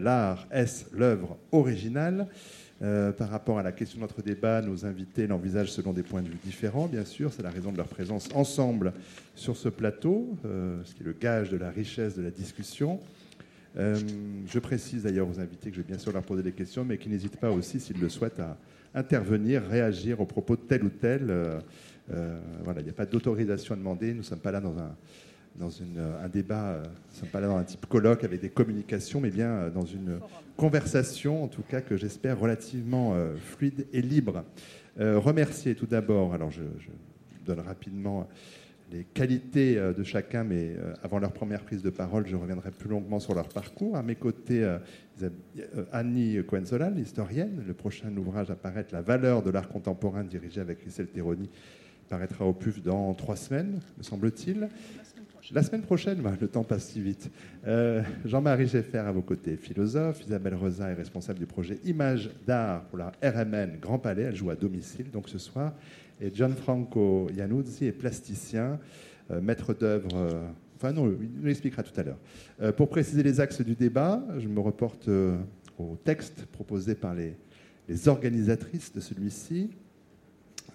L'art est l'œuvre originale? Euh, par rapport à la question de notre débat, nos invités l'envisagent selon des points de vue différents, bien sûr. C'est la raison de leur présence ensemble sur ce plateau, euh, ce qui est le gage de la richesse de la discussion. Euh, je précise d'ailleurs aux invités que je vais bien sûr leur poser des questions, mais qu'ils n'hésitent pas aussi, s'ils le souhaitent, à intervenir, réagir au propos de tel ou tel. voilà, il n'y a pas d'autorisation à demander. Nous ne sommes pas là dans un dans un débat, euh, ne sommes pas là dans un type colloque avec des communications, mais bien euh, dans une conversation, en tout cas que j'espère relativement euh, fluide et libre. remercier tout d'abord, alors je, donne rapidement les qualités de chacun, mais avant leur première prise de parole, je reviendrai plus longuement sur leur parcours. À mes côtés, Annie Cohen-Solal, historienne. Le prochain ouvrage apparaître, La valeur de l'art contemporain, dirigé avec Christelle Teroni, paraîtra au PUF dans trois semaines, me semble-t-il. La semaine prochaine, le temps passe si vite. Euh, Jean-Marie Geffer à vos côtés, philosophe. Isabelle Rosa est responsable du projet Images d'art pour la RMN Grand Palais. Elle joue à domicile donc ce soir. Et Gianfranco Iannuzzi est plasticien, euh, maître d'œuvre. Euh, enfin non, il nous l'expliquera tout à l'heure. pour préciser les axes du débat, je me reporte au texte proposé par les organisatrices de celui-ci.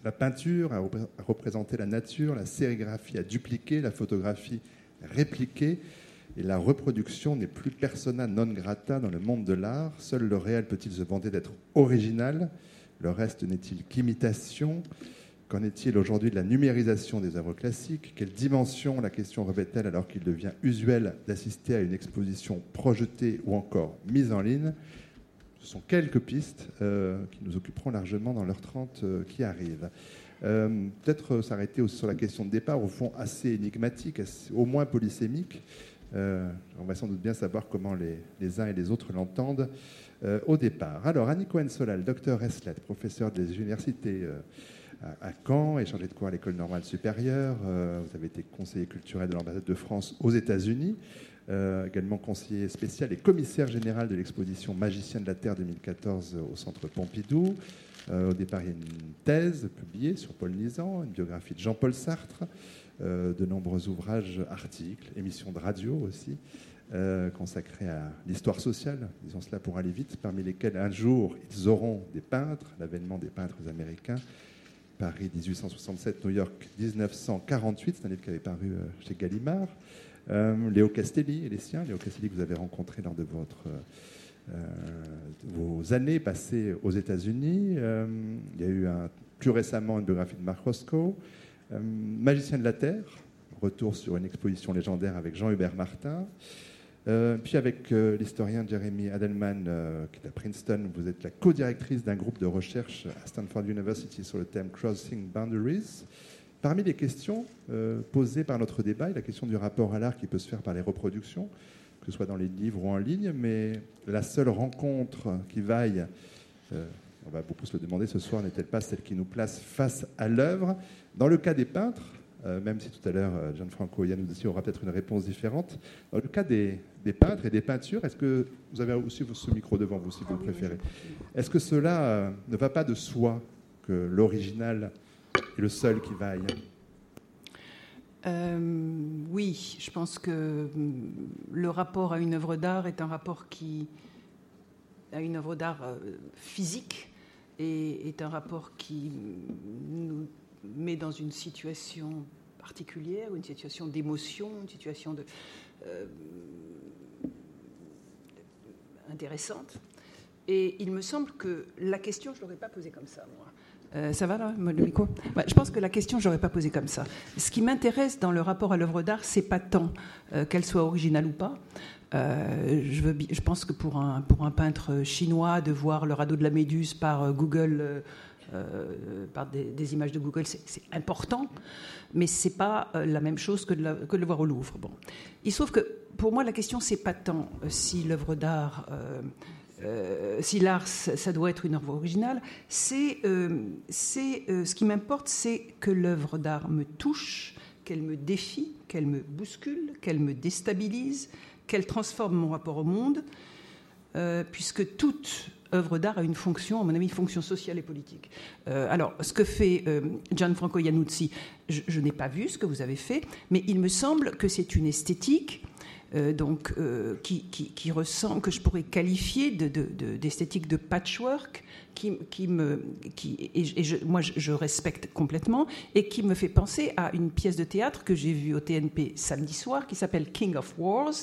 La peinture a représenté la nature, la sérigraphie a dupliqué, la photographie répliqué, et la reproduction n'est plus persona non grata dans le monde de l'art. Seul le réel peut-il se vanter d'être original? Le reste n'est-il qu'imitation? Qu'en est-il aujourd'hui de la numérisation des œuvres classiques? Quelle dimension la question revêt-elle alors qu'il devient usuel d'assister à une exposition projetée ou encore mise en ligne? Ce sont quelques pistes euh, qui nous occuperont largement dans l'heure 30 euh, qui arrive. Euh, peut-être s'arrêter sur la question de départ, au fond assez énigmatique, au moins polysémique. on va sans doute bien savoir comment les, uns et les autres l'entendent au départ. Alors, Annie Cohen-Solal, docteur Eslet, professeur des universités à, Caen et chargé de cours à l'École normale supérieure. vous avez été conseiller culturel de l'ambassade de France aux États-Unis. Euh, également conseiller spécial et commissaire général de l'exposition Magicien de la Terre 2014 au Centre Pompidou. Euh, au départ, il y a une thèse publiée sur Paul Nizan, une biographie de Jean-Paul Sartre, euh, de nombreux ouvrages, articles, émissions de radio aussi, consacrés à l'histoire sociale, disons cela pour aller vite, parmi lesquels un jour ils auront des peintres, l'avènement des peintres américains. Paris 1867, New York 1948, c'est un livre qui avait paru chez Gallimard. Euh, Léo Castelli et les siens, Léo Castelli que vous avez rencontré lors de votre, euh, vos années passées aux États-Unis. Euh, il y a eu plus récemment une biographie de Marc Roscoe. Magicien de la Terre, retour sur une exposition légendaire avec Jean-Hubert Martin. puis avec l'historien Jeremy Adelman, qui est à Princeton, vous êtes la co-directrice d'un groupe de recherche à Stanford University sur le thème Crossing Boundaries. Parmi les questions euh, posées par notre débat, il y a la question du rapport à l'art qui peut se faire par les reproductions, que ce soit dans les livres ou en ligne, mais la seule rencontre qui vaille, euh, on va beaucoup se le demander ce soir, n'est-elle pas celle qui nous place face à l'œuvre? Dans le cas des peintres, euh, même si tout à l'heure Gianfranco Iannuzzi aura peut-être une réponse différente, dans le cas des, peintres et des peintures, est-ce que vous avez aussi ce micro devant vous si vous préférez? Est-ce que cela ne va pas de soi que l'original est le seul qui vaille euh, Oui, je pense que hum, le rapport à une œuvre d'art est un rapport qui à une œuvre d'art euh, physique et est un rapport qui nous met dans une situation particulière, une situation d'émotion, une situation euh, intéressante. Et il me semble que la question, je ne l'aurais pas posée comme ça, moi. Euh, ça va là, le bah, Je pense que la question, je n'aurais pas posé comme ça. Ce qui m'intéresse dans le rapport à l'œuvre d'art, c'est pas tant euh, qu'elle soit originale ou pas. Euh, je, pense que pour un, pour un peintre chinois, de voir le radeau de la Méduse par Google, par des, images de Google, c'est important, mais c'est pas la même chose que de, que de, le voir au Louvre. Bon. Il se trouve que pour moi, la question, c'est pas tant si l'œuvre d'art euh, si l'art, ça doit être une œuvre originale, c'est, euh, euh, ce qui m'importe, c'est que l'œuvre d'art me touche, qu'elle me défie, qu'elle me bouscule, qu'elle me déstabilise, qu'elle transforme mon rapport au monde, puisque toute œuvre d'art a une fonction, à mon avis, une fonction sociale et politique. alors, ce que fait Gianfranco Iannuzzi, je n'ai pas vu ce que vous avez fait, mais il me semble que c'est une esthétique donc, qui, qui, ressent, que je pourrais qualifier d'esthétique de, patchwork, qui, qui me, qui, et, je, moi je, respecte complètement, et qui me fait penser à une pièce de théâtre que j'ai vue au TNP samedi soir, qui s'appelle King of Wars,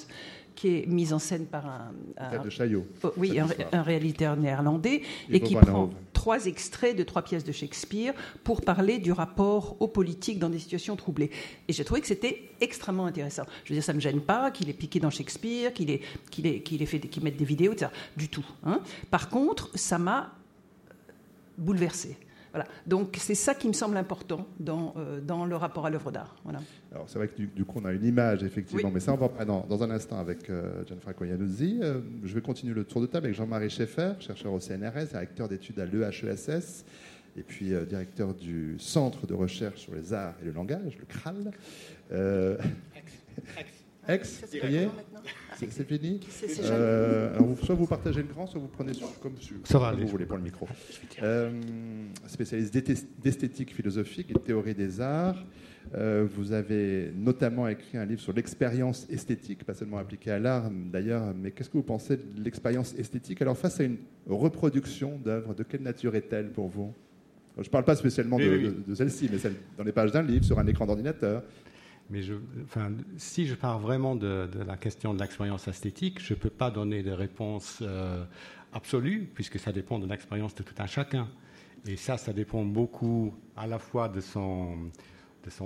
qui est mise en scène par un, un de oh, oui, un, réalisateur néerlandais, et, qui prend trois extraits de trois pièces de Shakespeare pour parler du rapport aux politiques dans des situations troublées. Et j'ai trouvé que c'était extrêmement intéressant. Je veux dire, ça me gêne pas qu'il ait piqué dans Shakespeare, qu'il ait, qu'il ait, qu'il ait fait, qu'il mette des vidéos, etc. Du tout. Hein. Par contre, ça m'a bouleversé. Voilà. Donc c'est ça qui me semble important dans, euh, dans le rapport à l'œuvre d'art. Voilà. Alors c'est vrai que du, coup on a une image effectivement, mais ça on va pas dans, dans un instant avec euh, Gianfranco Iannuzzi. Euh, je vais continuer le tour de table avec Jean-Marie Schaeffer, chercheur au CNRS, directeur d'études à l'EHESS et puis directeur du Centre de recherche sur les arts et le langage, le CRAL. Ex, ça y est C'est fini euh, Soit vous partagez le grand, soit vous prenez sur, comme, vous voulez pour le micro. Euh, spécialiste d'esthétique philosophique et de théorie des arts. Euh, vous avez notamment écrit un livre sur l'expérience esthétique, pas seulement appliquée à l'art d'ailleurs, mais qu'est-ce que vous pensez de l'expérience esthétique? Alors face à une reproduction d'œuvres, de quelle nature est-elle pour vous? Je ne parle pas spécialement de, de celle-ci, mais celle dans les pages d'un livre, sur un écran d'ordinateur, mais si je pars vraiment de, la question de l'expérience esthétique, je ne peux pas donner de réponse euh, absolue, puisque ça dépend de l'expérience de tout un chacun. Et ça, ça dépend beaucoup à la fois de son,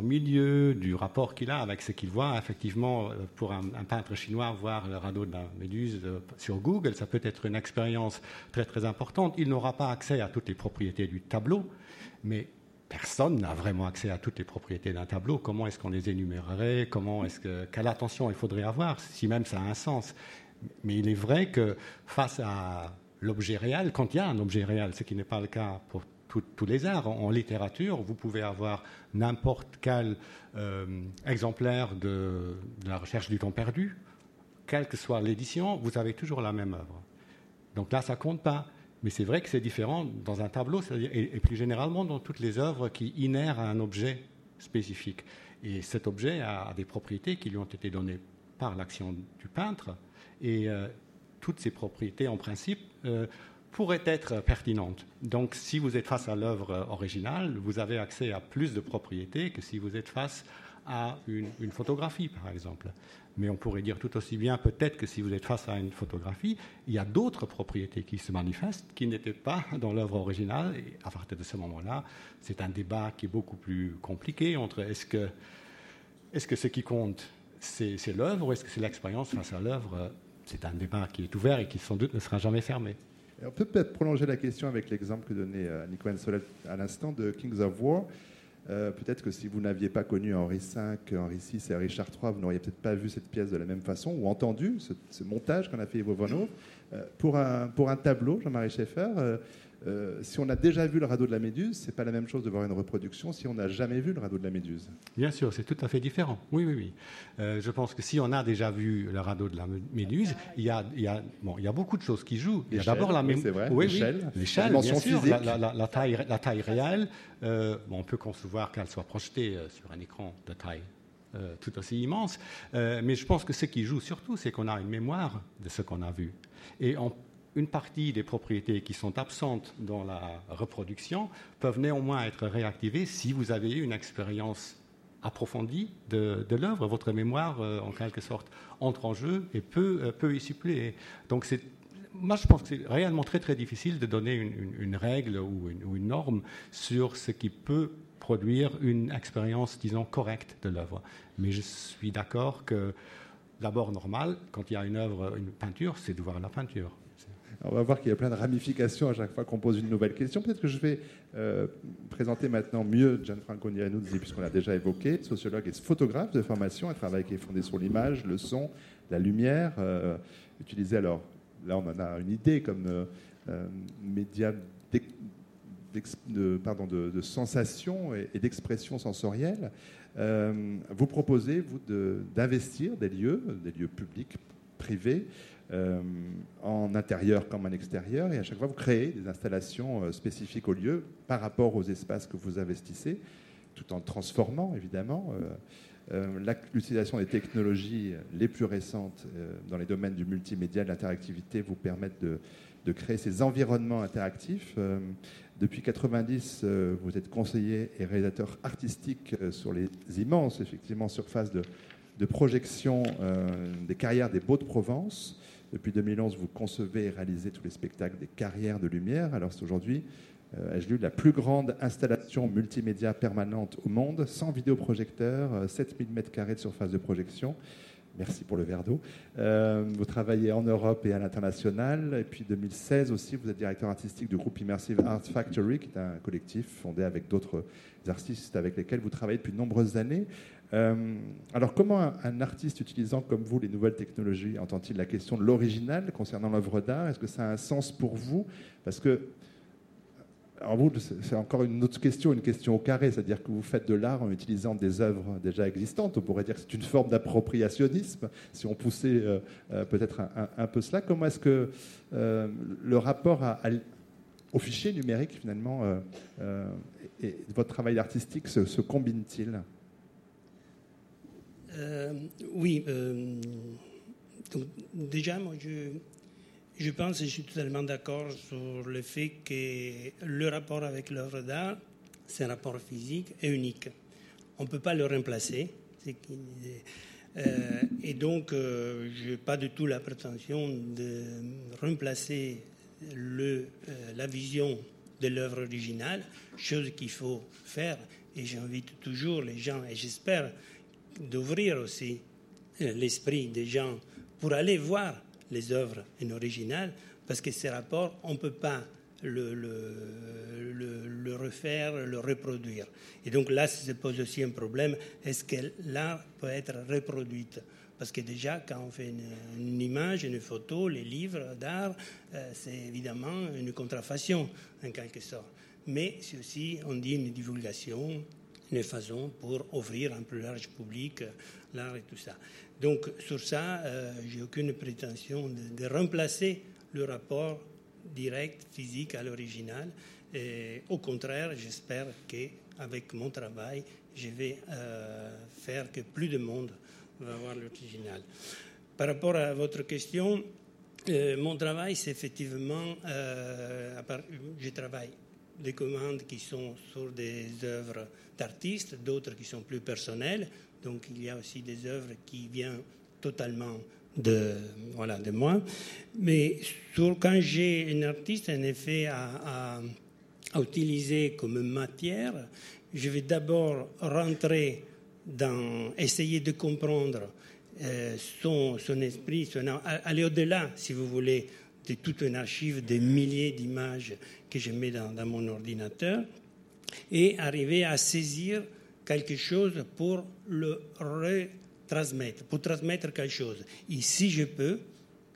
milieu, du rapport qu'il a avec ce qu'il voit. Effectivement, euh, pour un, peintre chinois, voir le radeau de la méduse euh, sur Google, ça peut être une expérience très très importante. Il n'aura pas accès à toutes les propriétés du tableau, mais personne n'a vraiment accès à toutes les propriétés d'un tableau. Comment est-ce qu'on les énumérerait? Comment est-ce que quelle attention il faudrait avoir, si même ça a un sens? Mais il est vrai que face à l'objet réel, quand il y a un objet réel, ce qui n'est pas le cas pour tous les arts, en, littérature, vous pouvez avoir n'importe quel euh, exemplaire de, de la recherche du temps perdu, quelle que soit l'édition, vous avez toujours la même œuvre. Donc là, ça compte pas. Mais c'est vrai que c'est différent dans un tableau, et, plus généralement dans toutes les œuvres qui inhèrent à un objet spécifique. Et cet objet a, des propriétés qui lui ont été données par l'action du peintre, et euh, toutes ces propriétés, en principe, euh, pourraient être pertinentes. Donc, si vous êtes face à l'œuvre originale, vous avez accès à plus de propriétés que si vous êtes face à une photographie, par exemple. Mais on pourrait dire tout aussi bien peut-être que si vous êtes face à une photographie, il y a d'autres propriétés qui se manifestent qui n'étaient pas dans l'œuvre originale. Et à partir de ce moment-là, c'est un débat qui est beaucoup plus compliqué entre est-ce que, est-ce que ce qui compte, c'est, l'œuvre ou est-ce que c'est l'expérience face à l'œuvre C'est un débat qui est ouvert et qui sans doute ne sera jamais fermé. on peut peut-être prolonger la question avec l'exemple que donnait euh, Nico Solet à l'instant de Kings of War. Euh, peut-être que si vous n'aviez pas connu Henri V, Henri VI et Richard III, vous n'auriez peut-être pas vu cette pièce de la même façon ou entendu ce, montage qu'on a fait Ivo Vanov. Euh, pour, un, pour un tableau, Jean-Marie Schaeffer, euh, euh, si on a déjà vu le radeau de la Méduse, c'est pas la même chose de voir une reproduction si on n'a jamais vu le radeau de la Méduse. Bien sûr, c'est tout à fait différent. Oui, oui, oui. Euh, je pense que si on a déjà vu le radeau de la Méduse, il y a, il y a, bon, il y a beaucoup de choses qui jouent. Il y a d'abord la oui, oui, l'échelle, l'échelle, bien sûr, la, la, la, taille, la taille réelle. Euh, bon, on peut concevoir qu'elle soit projetée sur un écran de taille tout aussi immense. mais je pense que ce qui joue surtout, c'est qu'on a une mémoire de ce qu'on a vu. Et on une partie des propriétés qui sont absentes dans la reproduction peuvent néanmoins être réactivées si vous avez eu une expérience approfondie de, l'œuvre. Votre mémoire, euh, en quelque sorte, entre en jeu et peut, euh, peut y suppléer. Donc, moi, je pense que c'est réellement très, très difficile de donner une, règle ou une, ou une, norme sur ce qui peut produire une expérience, disons, correcte de l'œuvre. Mais je suis d'accord que, d'abord, normal, quand il y a une œuvre, une peinture, c'est de voir la peinture. On va voir qu'il y a plein de ramifications à chaque fois qu'on pose une nouvelle question. Peut-être que je vais euh, présenter maintenant mieux Gianfranco Nianuzzi, puisqu'on l'a déjà évoqué, sociologue et photographe de formation, un travail qui est fondé sur l'image, le son, la lumière. Euh, utilisé alors, là on en a une idée comme euh, euh média de, pardon, et d'expression sensorielle. vous proposez, vous, d'investir des lieux, des lieux publics, privés, euh, en intérieur comme en extérieur, et à chaque fois vous créez des installations euh, spécifiques au lieu par rapport aux espaces que vous investissez, tout en transformant évidemment. l'utilisation des technologies les plus récentes dans les domaines du multimédia, de l'interactivité, vous permettent de, de, créer ces environnements interactifs. Depuis 90, vous êtes conseiller et réalisateur artistique sur les immenses, effectivement, surfaces de, de projection des carrières des Beaux de Provence. Depuis 2011, vous concevez et réalisez tous les spectacles des carrières de lumière. Alors c'est aujourd'hui, euh, ai-je lu, la plus grande installation multimédia permanente au monde, sans vidéoprojecteur, 7000 m2 de surface de projection. Merci pour le verre d'eau. Euh, vous travaillez en Europe et à l'international. Et puis 2016 aussi, vous êtes directeur artistique du groupe Immersive Art Factory, qui est un collectif fondé avec d'autres artistes avec lesquels vous travaillez depuis de nombreuses années. Euh, alors, comment un, artiste utilisant comme vous les nouvelles technologies entend-il la question de l'original concernant l'œuvre d'art? Est-ce que ça a un sens pour vous? Parce que, alors vous, c'est encore une autre question, une question au carré, c'est-à-dire que vous faites de l'art en utilisant des œuvres déjà existantes. On pourrait dire que c'est une forme d'appropriationnisme, si on poussait euh, euh, peut-être un, peu cela. Comment est-ce que le rapport au fichier numérique, finalement, et votre travail artistique se combine-t-il? Euh, oui, euh, déjà, moi, je, je pense et je suis totalement d'accord sur le fait que le rapport avec l'œuvre d'art, c'est un rapport physique et unique. On ne peut pas le remplacer. Euh, et donc, je n'ai pas du tout la prétention de remplacer le, la vision de l'œuvre originale, chose qu'il faut faire. Et j'invite toujours les gens, et j'espère d'ouvrir aussi euh, l'esprit des gens pour aller voir les œuvres en original, parce que ces rapports, on ne peut pas le, refaire, le reproduire. Et donc là, ça se pose aussi un problème, est-ce que l'art peut être reproduite? Parce que déjà, quand on fait une, image, une photo, les livres d'art, euh, c'est évidemment une contrafaction, en quelque sorte. Mais c'est aussi, on dit, une divulgation, une façon pour offrir un plus large public euh, l'art et tout ça. Donc sur ça, euh, j'ai aucune prétention de, remplacer le rapport direct, physique à l'original. Au contraire, j'espère qu'avec mon travail, je vais euh, faire que plus de monde va voir l'original. Par rapport à votre question, mon travail, c'est effectivement, je travaille des commandes qui sont sur des œuvres d'artistes, d'autres qui sont plus personnelles. Donc il y a aussi des œuvres qui viennent totalement de, voilà, de moi. Mais sur, quand j'ai un artiste, en effet, à, utiliser comme matière, je vais d'abord rentrer dans, essayer de comprendre euh, son, son, esprit, son, aller au-delà, si vous voulez, de toute une archive de milliers d'images que je mets dans, mon ordinateur et arriver à saisir quelque chose pour le retransmettre, pour transmettre quelque chose. Et si je peux,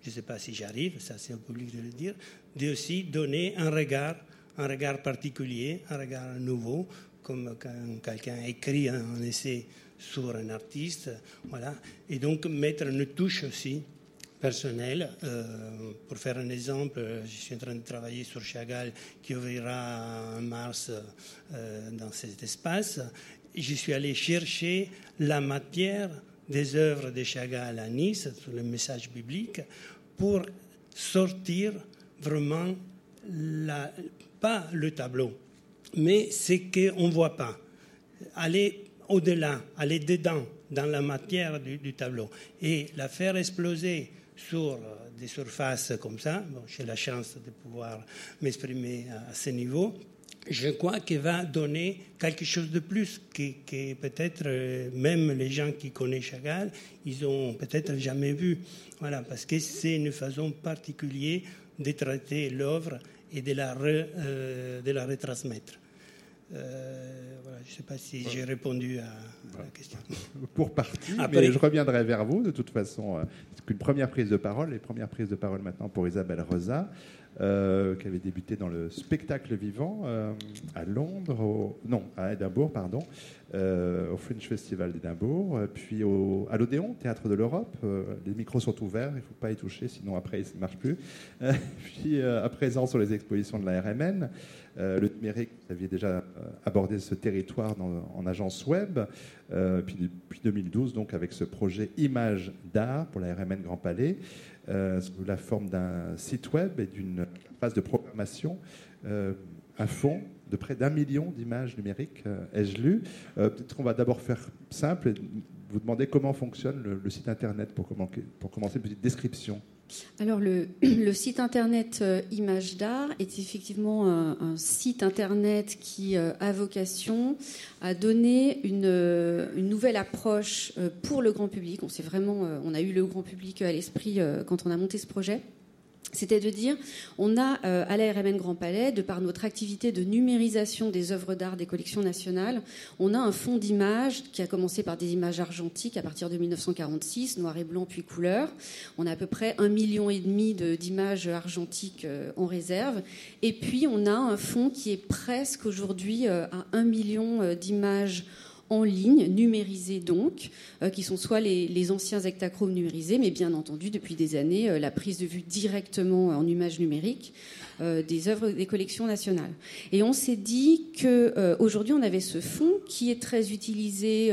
je ne sais pas si j'arrive, ça c'est au public de le dire, de aussi donner un regard, un regard particulier, un regard nouveau, comme quand quelqu'un écrit un essai sur un artiste, voilà, et donc mettre une touche aussi personnel. Euh, pour faire un exemple, je suis en train de travailler sur Chagall qui ouvrira en mars euh, dans cet espace. Je suis allé chercher la matière des œuvres de Chagall à Nice, sur le message biblique, pour sortir vraiment pas le tableau, mais ce qu'on ne voit pas. Aller au-delà, aller dedans, dans la matière du, tableau, et la faire exploser sur des surfaces comme ça, j'ai la chance de pouvoir m'exprimer à ce niveau, je crois qu'il va donner quelque chose de plus que, peut-être euh, même les gens qui connaissent Chagall, ils ont peut-être jamais vu. Voilà, parce que c'est une façon particulière de traiter l'œuvre et de la, euh, de la retransmettre. Euh, je ne sais pas si j'ai répondu à, la question. Pour partie, mais je reviendrai vers vous de toute façon. Euh, une première prise de parole, les premières prises de parole maintenant pour Isabelle Rosa. euh, qui avait débuté dans le spectacle vivant euh, à Londres, non, à Édimbourg, pardon, au Fringe Festival d'Édimbourg, puis au, à l'Odéon, Théâtre de l'Europe. les micros sont ouverts, il ne faut pas y toucher, sinon après, ça ne marche plus. puis à présent sur les expositions de la RMN. Le numérique, vous aviez déjà abordé ce territoire en agence web. puis depuis 2012, donc avec ce projet Image d'art pour la RMN Grand Palais euh, sous la forme d'un site web et d'une phase de programmation, euh, un fonds de près d'un million d'images numériques, euh, ai-je lu. Peut-être qu'on va d'abord faire simple et vous demander comment fonctionne le, site internet pour commencer une petite description. Alors le, site internet euh, Image d'art est effectivement un, site internet qui euh, a vocation à donner une, euh, nouvelle approche pour le grand public. On vraiment, on a eu le grand public à l'esprit quand on a monté ce projet. C'était de dire, on a euh, à la RMN Grand Palais, de par notre activité de numérisation des œuvres d'art des collections nationales, on a un fonds d'images qui a commencé par des images argentiques à partir de 1946, noir et blanc puis couleur. On a à peu près un million et demi d'images argentiques euh, en réserve. Et puis on a un fonds qui est presque aujourd'hui euh, à un million d'images en ligne, numérisés donc, euh, qui sont soit les, anciens hectachromes numérisés, mais bien entendu depuis des années euh, la prise de vue directement en image numérique euh, des œuvres des collections nationales. Et on s'est dit que aujourd'hui on avait ce fonds qui est très utilisé,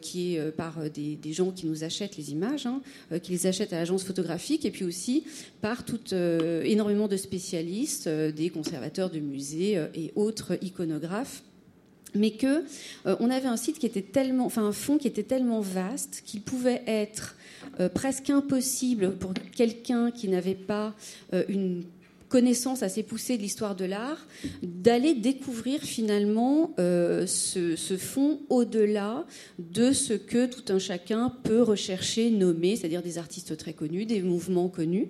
qui est par des, gens qui nous achètent les images, hein, qui les achètent à l'agence photographique, et puis aussi par tout, énormément de spécialistes, des conservateurs de musées et autres iconographes mais que euh, on avait un site qui était tellement, enfin un fond qui était tellement vaste qu'il pouvait être euh, presque impossible pour quelqu'un qui n'avait pas euh, une connaissance assez poussée de l'histoire de l'art, d'aller découvrir finalement euh, ce, fond au-delà de ce que tout un chacun peut rechercher, nommer, c'est-à-dire des artistes très connus, des mouvements connus.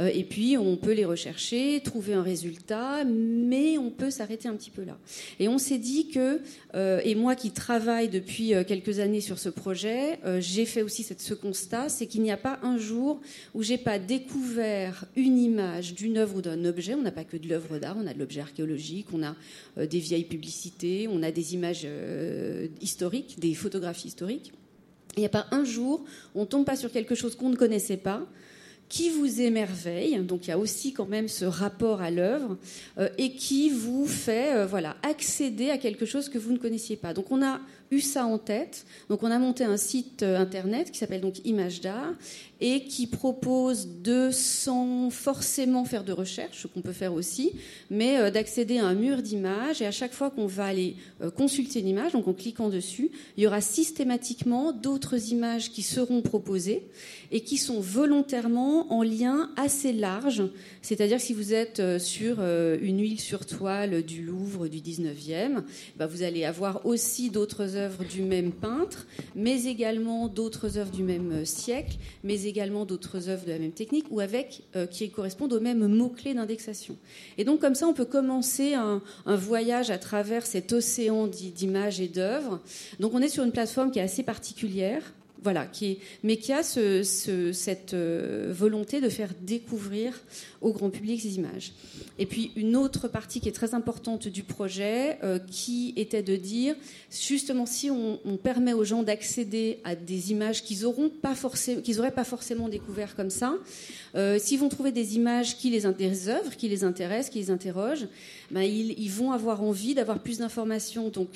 Euh, et puis on peut les rechercher, trouver un résultat, mais on peut s'arrêter un petit peu là. Et on s'est dit que, euh, et moi qui travaille depuis quelques années sur ce projet, j'ai fait aussi ce constat, c'est qu'il n'y a pas un jour où j'ai pas découvert une image d'une œuvre ou d'un objet. On n'a pas que de l'œuvre d'art, on a de l'objet archéologique, on a euh, des vieilles publicités, on a des images euh, historiques, des photographies historiques. Il n'y a pas un jour on tombe pas sur quelque chose qu'on ne connaissait pas, qui vous émerveille, donc il y a aussi quand même ce rapport à l'œuvre, euh, et qui vous fait voilà, accéder à quelque chose que vous ne connaissiez pas. Donc on a eu ça en tête. Donc on a monté un site euh, internet qui s'appelle donc Image d'art et qui propose de sans forcément faire de recherche, ce qu'on peut faire aussi, mais euh, d'accéder à un mur d'images et à chaque fois qu'on va aller euh, consulter une image, donc en cliquant dessus, il y aura systématiquement d'autres images qui seront proposées et qui sont volontairement en lien assez large, c'est-à-dire si vous êtes sur une huile sur toile du Louvre du 19e, bah, vous allez avoir aussi d'autres œuvres du même peintre, mais également d'autres œuvres du même euh, siècle, mais également d'autres œuvres de la même technique, ou avec euh, qui correspondent aux mêmes mots-clés d'indexation. Et donc comme ça, on peut commencer un, voyage à travers cet océan d'images et d'œuvres. Donc on est sur une plateforme qui est assez particulière. Voilà, mais qui a cette euh, volonté de faire découvrir au grand public ces images. Et puis une autre partie qui est très importante du projet, euh, qui était de dire, justement, si on, permet aux gens d'accéder à des images qu'ils n'auraient pas, pas forcément découvert comme ça, euh, s'ils vont trouver des images qui les des œuvres qui les intéressent, qui les interrogent, ben, ils, ils vont avoir envie d'avoir plus d'informations. Donc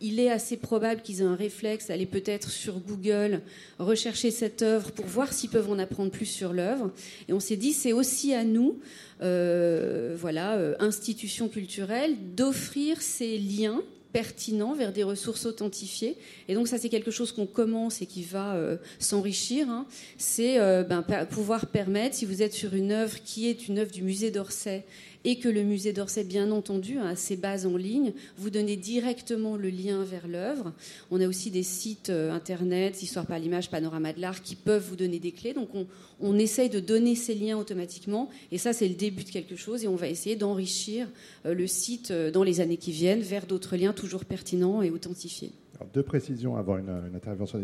il est assez probable qu'ils aient un réflexe d'aller peut-être sur Google rechercher cette œuvre pour voir s'ils peuvent en apprendre plus sur l'œuvre. Et on s'est dit, c'est aussi à nous euh, voilà, euh, institutions culturelles, d'offrir ces liens pertinents vers des ressources authentifiées. Et donc ça, c'est quelque chose qu'on commence et qui va euh, s'enrichir. Hein. C'est ben, pouvoir permettre, si vous êtes sur une œuvre qui est une œuvre du musée d'Orsay et que le musée d'Orsay, bien entendu, a ses bases en ligne, vous donnez directement le lien vers l'œuvre. On a aussi des sites euh, internet, Histoire par l'image, Panorama de l'art, qui peuvent vous donner des clés. Donc on, on essaye de donner ces liens automatiquement, et ça c'est le début de quelque chose, et on va essayer d'enrichir euh, le site euh, dans les années qui viennent vers d'autres liens toujours pertinents et authentifiés deux précisions avant une, intervention,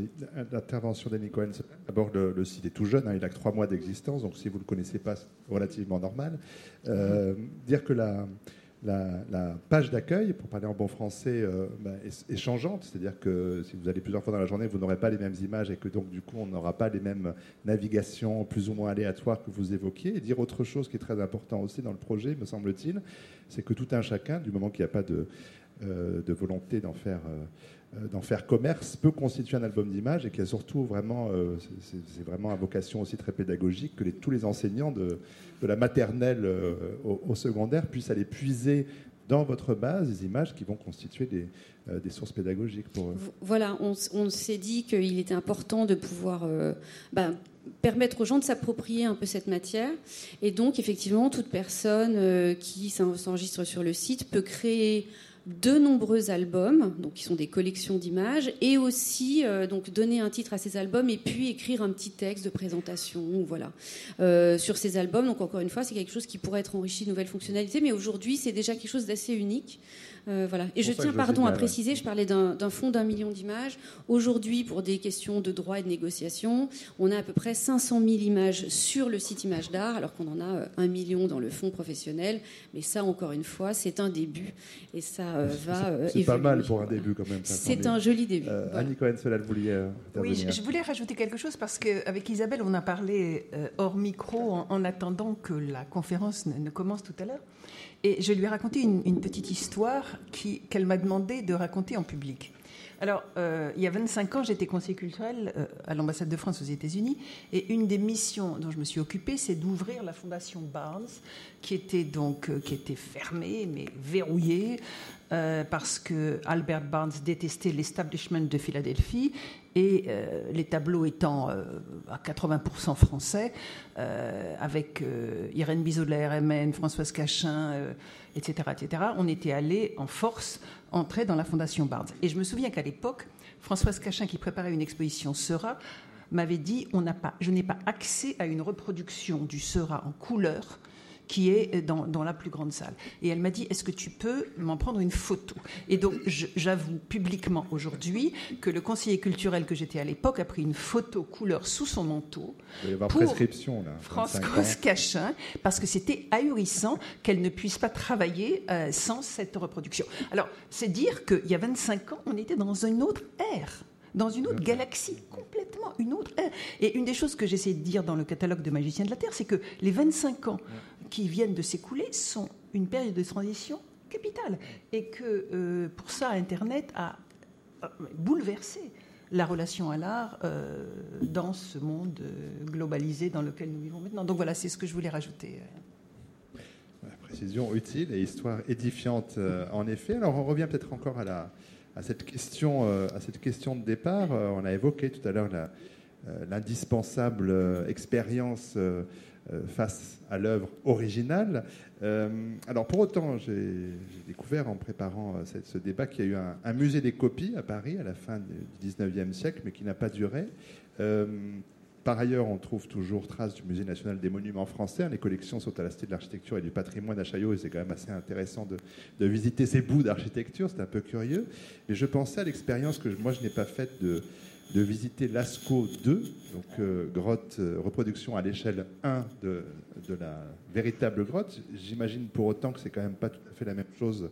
d'intervention d'Annie Cohen. D'abord, le, site est tout jeune, hein, il a que trois mois d'existence, donc si vous ne le connaissez pas, c'est relativement normal. Euh, dire que la, page d'accueil, pour parler en bon français, euh, bah, est, changeante. C'est-à-dire que si vous allez plusieurs fois dans la journée, vous n'aurez pas les mêmes images et que donc du coup on n'aura pas les mêmes navigations plus ou moins aléatoires que vous évoquiez. Et dire autre chose qui est très important aussi dans le projet, me semble-t-il, c'est que tout un chacun, du moment qu'il n'y a pas de, euh, volonté d'en faire d'en faire commerce peut constituer un album d'images et qui a surtout vraiment, euh, c'est vraiment à vocation aussi très pédagogique que tous les enseignants de, de la maternelle euh, au, secondaire puissent aller puiser dans votre base des images qui vont constituer des, des sources pédagogiques pour eux. Voilà, on, s'est dit qu'il était important de pouvoir bah, permettre aux gens de s'approprier un peu cette matière. Et donc, effectivement, toute personne qui s'enregistre sur le site peut créer de nombreux albums, donc qui sont des collections d'images, et aussi euh, donc donner un titre à ces albums et puis écrire un petit texte de présentation, voilà, euh, sur ces albums. Donc encore une fois, c'est quelque chose qui pourrait être enrichi de nouvelles fonctionnalités, mais aujourd'hui, c'est déjà quelque chose d'assez unique. Euh, voilà. Et je tiens, pardon, à préciser, je parlais d'un fonds d'un million d'images. Aujourd'hui, pour des questions de droit et de négociation, on a à peu près 500 000 images sur le site Image d'Art, alors qu'on en a euh, un million dans le fonds professionnel. Mais ça, encore une fois, c'est un début et ça euh, va C'est pas mal pour un début quand même. C'est un joli début. Annie Cohen, cela vous vouliez Oui, je, voulais rajouter quelque chose parce qu'avec Isabelle, on a parlé hors micro en, attendant que la conférence ne commence tout à l'heure. Et je lui ai raconté une, petite histoire qu'elle m'a demandé de raconter en public. Alors, euh, il y a 25 ans, j'étais conseiller culturel euh, à l'ambassade de France aux États-Unis, et une des missions dont je me suis occupée, c'est d'ouvrir la fondation Barnes, qui était euh, qui était fermée mais verrouillée parce que Albert Barnes détestait l'establishment de Philadelphie et euh, les tableaux étant euh, à 80% français, euh, avec Irène Bizolet, RMN, Françoise Cachin, etc., etc., on était allé en force entrer dans la Fondation Barnes. Et je me souviens qu'à l'époque, Françoise Cachin, qui préparait une exposition Sera, m'avait dit on pas, je n'ai pas accès à une reproduction du Sera en couleur qui est dans, la plus grande salle. Et elle m'a dit, est-ce que tu peux m'en prendre une photo? Et donc, j'avoue publiquement aujourd'hui que le conseiller culturel que j'étais à l'époque a pris une photo couleur sous son manteau. Il y avoir prescription, là. Cachin, parce que c'était ahurissant qu'elle ne puisse pas travailler euh, sans cette reproduction. Alors, c'est dire qu'il y a 25 ans, on était dans une autre ère dans une autre galaxie, complètement une autre ère. Et une des choses que j'essaie de dire dans le catalogue de Magiciens de la Terre, c'est que les 25 ans qui viennent de s'écouler sont une période de transition capitale. Et que euh, pour ça, Internet a bouleversé la relation à l'art euh, dans ce monde euh, globalisé dans lequel nous vivons maintenant. Donc voilà, c'est ce que je voulais rajouter. précision utile et histoire édifiante, en effet. Alors on revient peut-être encore à, la, à, cette question, à cette question de départ. on a évoqué tout à l'heure l'indispensable expérience euh, face à l'œuvre originale. Euh, alors pour autant, j'ai découvert en préparant euh, ce débat qu'il y a eu un, musée des copies à Paris à la fin du 19e siècle, mais qui n'a pas duré. Par ailleurs, on trouve toujours trace du Musée national des monuments français. Les collections sont à la Cité de l'Architecture et du Patrimoine à Chaillot, et c'est quand même assez intéressant de, de visiter ces bouts d'architecture. C'est un peu curieux. Et je pensais à l'expérience que moi je n'ai pas faite de, de visiter Lascaux 2, donc euh, grotte, euh, reproduction à l'échelle 1 de, de, la véritable grotte. J'imagine pour autant que c'est quand même pas tout à fait la même chose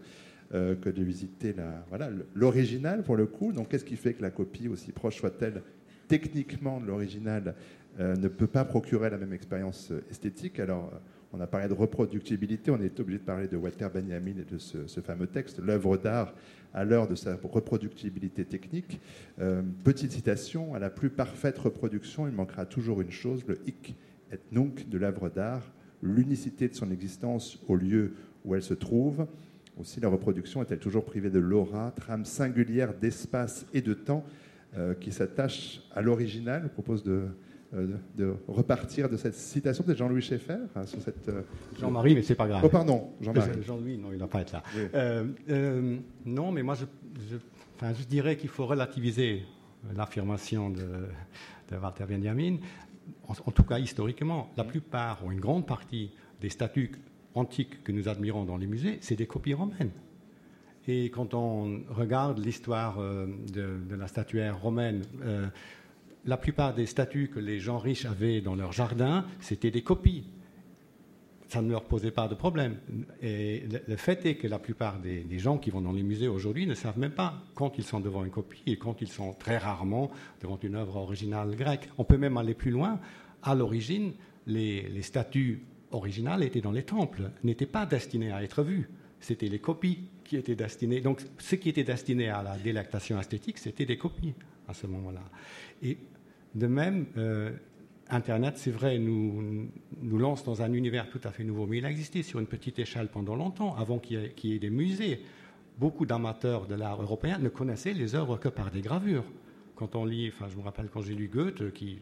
euh, que de visiter la, voilà, l'original pour le coup. Donc qu'est-ce qui fait que la copie, aussi proche soit-elle techniquement de l'original, ne peut pas procurer la même expérience esthétique? Alors on a parlé de reproductibilité, on est obligé de parler de Walter Benjamin et de ce, ce fameux texte, l'œuvre d'art à l'heure de sa reproductibilité technique. Euh, petite citation, à la plus parfaite reproduction, il manquera toujours une chose, le hic et nunc de l'œuvre d'art, l'unicité de son existence au lieu où elle se trouve. Aussi, la reproduction est-elle toujours privée de l'aura, trame singulière d'espace et de temps euh, qui s'attache à l'original. Propose de euh, de repartir de cette citation de Jean-Louis Schaeffer hein, sur cette. Euh, Jean-Marie, mais c'est pas grave. Oh, pardon, Jean-Marie. Jean-Louis, non, il ne doit pas être là. Euh, non, mais moi, je, je, dirais qu'il faut relativiser l'affirmation de, de, Walter Benjamin. En, en, tout cas, historiquement, la plupart ou une grande partie des statues antiques que nous admirons dans les musées, c'est des copies romaines. Et quand on regarde l'histoire euh, de, la statuaire romaine, euh, la plupart des statues que les gens riches avaient dans leur jardin, c'était des copies. Ça ne leur posait pas de problème. Et le, fait est que la plupart des, gens qui vont dans les musées aujourd'hui ne savent même pas quand ils sont devant une copie et quand ils sont très rarement devant une œuvre originale grecque. On peut même aller plus loin. À l'origine, les, statues originales étaient dans les temples, n'étaient pas destinées à être vues. C'était les copies qui étaient destinées. Donc, ce qui était destiné à la délectation esthétique, c'était des copies à ce moment-là. Et de même, euh, Internet, c'est vrai, nous, lance dans un univers tout à fait nouveau, mais il a existé sur une petite échelle pendant longtemps, avant qu'il y, ait des musées. Beaucoup d'amateurs de l'art européen ne connaissaient les œuvres que par des gravures. Quand on lit, enfin, je me rappelle quand j'ai lu Goethe, qui,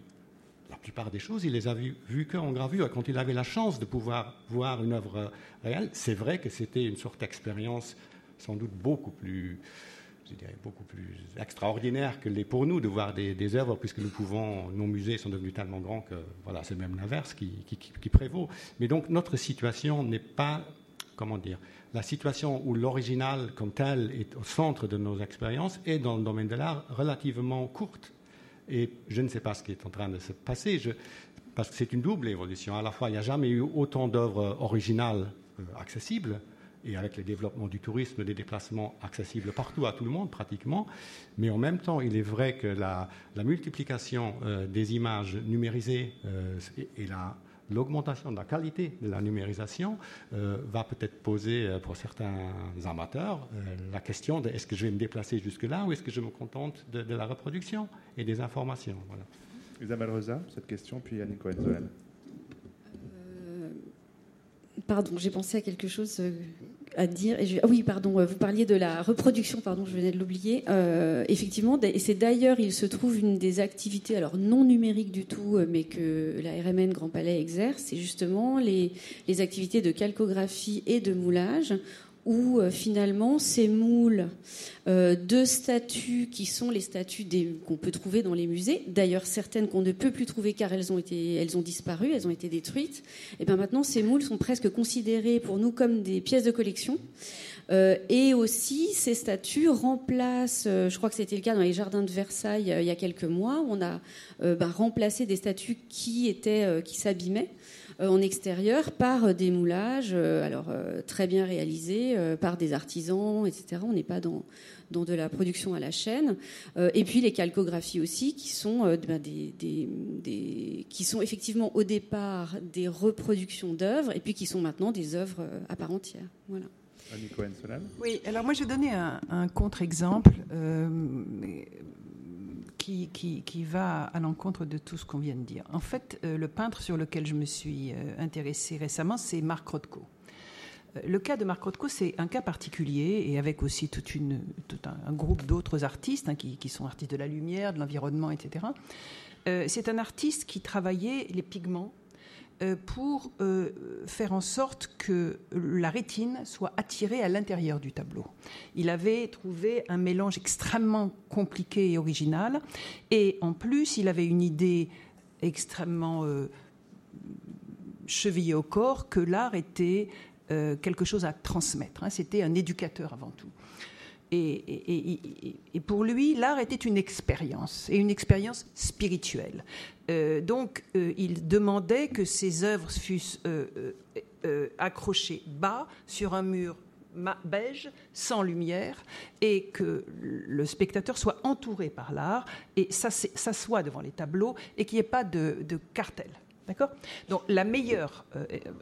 la plupart des choses, il les a vues vu qu'en gravure. Quand il avait la chance de pouvoir voir une œuvre réelle, c'est vrai que c'était une sorte d'expérience sans doute beaucoup plus je dirais, beaucoup plus extraordinaire que pour nous de voir des, œuvres, puisque nous pouvons, nos musées sont devenus tellement grands que voilà, c'est même l'inverse qui, prévaut. Mais donc notre situation n'est pas, comment dire, la situation où l'original comme tel est au centre de nos expériences est dans le domaine de l'art relativement courte. Et je ne sais pas ce qui est en train de se passer, parce que c'est une double évolution. À la fois, il n'y a jamais eu autant d'œuvres originales euh, accessibles, et avec le développement du tourisme, des déplacements accessibles partout à tout le monde pratiquement. Mais en même temps, il est vrai que la, multiplication euh, des images numérisées euh, et, l'augmentation de la qualité de la numérisation euh, va peut-être poser pour certains amateurs la question de est-ce que je vais me déplacer jusque-là ou est-ce que je me contente de, la reproduction et des informations voilà. Isabelle Rosa, cette question, puis Yannick cohen Pardon, j'ai pensé à quelque chose à dire. Ah oui, pardon, euh, vous parliez de la reproduction, pardon, je venais de l'oublier. Euh, effectivement, et c'est d'ailleurs, il se trouve une des activités, alors non numériques du tout, euh, mais que la RMN Grand Palais exerce, c'est justement les activités de calcographie et de moulage où finalement ces moules de statues qui sont les statues qu'on peut trouver dans les musées, d'ailleurs certaines qu'on ne peut plus trouver car elles ont, été, elles ont disparu, elles ont été détruites, et bien maintenant ces moules sont presque considérés pour nous comme des pièces de collection. et aussi, ces statues remplacent, je crois que c'était le cas dans les jardins de Versailles il y a quelques mois, on a ben, remplacé des statues qui étaient, qui s'abîmaient euh, en extérieur par euh, des moulages, euh, alors très bien réalisés par des artisans, etc. On n'est pas dans dans de la production à la chaîne, et puis les calcographies aussi, qui sont, ben, des, des, qui sont effectivement au départ des reproductions d'œuvres, et puis qui sont maintenant des œuvres à part entière. Voilà. Oui, alors moi je vais donner un, un contre-exemple qui, va à l'encontre de tout ce qu'on vient de dire. En fait, euh, le peintre sur lequel je me suis euh, intéressée récemment, c'est Marc Rothko. Euh, le cas de Marc Rothko, c'est un cas particulier et avec aussi tout un, groupe d'autres artistes hein, qui, sont artistes de la lumière, de l'environnement, etc. c'est un artiste qui travaillait les pigments pour euh, faire en sorte que la rétine soit attirée à l'intérieur du tableau. Il avait trouvé un mélange extrêmement compliqué et original, et en plus, il avait une idée extrêmement euh, chevillée au corps que l'art était quelque chose à transmettre. Hein. C'était un éducateur avant tout. Et, pour lui, l'art était une expérience, et une expérience spirituelle. Euh, donc, euh, il demandait que ses œuvres fussent euh, accrochées bas sur un mur beige, sans lumière, et que le spectateur soit entouré par l'art et s'assoit devant les tableaux et qu'il n'y ait pas de, de cartel. D'accord? Donc, la meilleure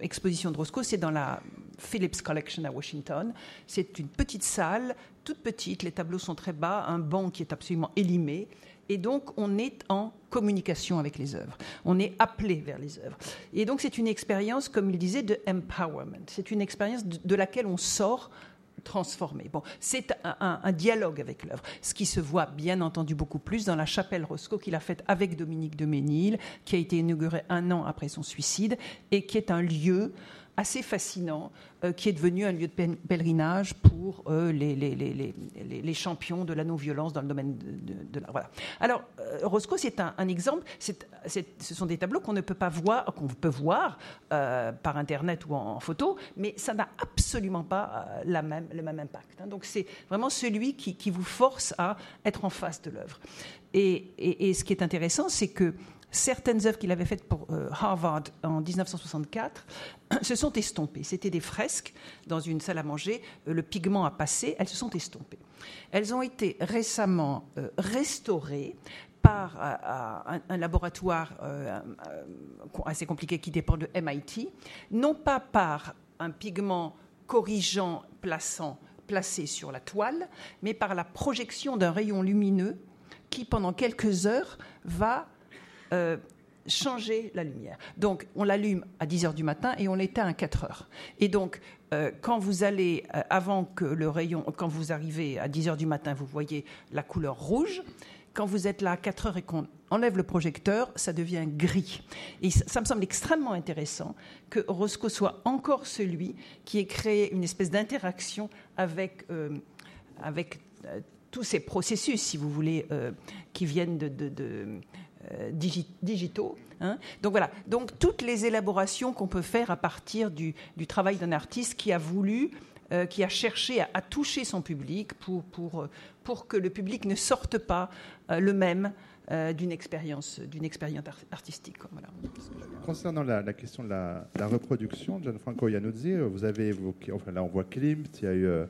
exposition de Roscoe, c'est dans la Phillips Collection à Washington. C'est une petite salle, toute petite, les tableaux sont très bas, un banc qui est absolument élimé. Et donc, on est en communication avec les œuvres. On est appelé vers les œuvres. Et donc, c'est une expérience, comme il disait, de empowerment. C'est une expérience de, laquelle on sort transformé. Bon, c'est un, dialogue avec l'œuvre, ce qui se voit bien entendu beaucoup plus dans la chapelle Roscoe qu'il a faite avec Dominique de Ménil, qui a été inaugurée un an après son suicide et qui est un lieu assez fascinant euh, qui est devenu un lieu de pèlerinage pour euh, les, les, les, les, champions de la non-violence dans le domaine de, l'art. Voilà. Alors, euh, Roscoe, c'est un, exemple. ce sont des tableaux qu'on ne peut pas voir, qu'on peut voir par Internet ou en, photo, mais ça n'a absolument pas la même, le même impact. Hein. Donc, c'est vraiment celui qui, qui, vous force à être en face de l'œuvre. Et, et, et, ce qui est intéressant, c'est que certaines œuvres qu'il avait faites pour euh, Harvard en 1964 se sont estompées. C'était des fresques dans une salle à manger. Euh, le pigment a passé, elles se sont estompées. Elles ont été récemment euh, restaurées par un, laboratoire assez compliqué qui dépend de MIT, non pas par un pigment corrigeant, plaçant, placé sur la toile, mais par la projection d'un rayon lumineux qui, pendant quelques heures, va euh, changer la lumière. Donc, on l'allume à 10 heures du matin et on l'éteint à 4 heures. Et donc, euh, quand vous allez, euh, avant que le rayon, quand vous arrivez à 10 heures du matin, vous voyez la couleur rouge. Quand vous êtes là à 4 heures et qu'on enlève le projecteur, ça devient gris. Et ça, me semble extrêmement intéressant que Roscoe soit encore celui qui ait créé une espèce d'interaction avec, avec tous ces processus, si vous voulez, qui viennent de euh, digitaux. Hein. Donc voilà, donc toutes les élaborations qu'on peut faire à partir du, travail d'un artiste qui a voulu, euh, qui a cherché à, toucher son public pour, pour, pour, que le public ne sorte pas euh, le même d'une expérience, expérience artistique. Concernant la, question de la, reproduction, Gianfranco Iannuzzi, vous avez évoqué, enfin là on voit Klimt, il y a eu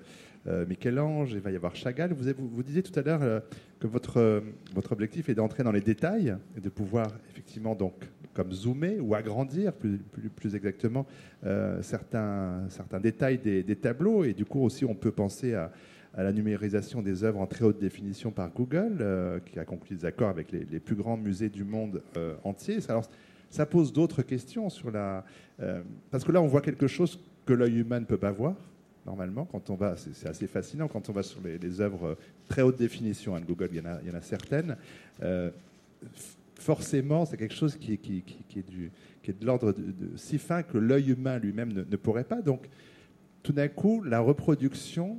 Michel-Ange, il va y avoir Chagall. Vous, vous, disiez tout à l'heure euh, que votre, euh, votre objectif est d'entrer dans les détails et de pouvoir effectivement donc comme zoomer ou agrandir plus, plus, exactement certains, certains détails des, tableaux. Et du coup aussi on peut penser à, la numérisation des œuvres en très haute définition par Google, qui a conclu des accords avec les, plus grands musées du monde entier. Ça pose d'autres questions sur la... parce que là, on voit quelque chose que l'œil humain ne peut pas voir normalement. Quand on va, c'est assez fascinant quand on va sur les, œuvres euh, très haute définition. Hein, Google, il y, en a, certaines. Euh, forcément, c'est quelque chose qui est, de l'ordre de, si fin que l'œil humain lui-même ne, pourrait pas. Donc, tout d'un coup, la reproduction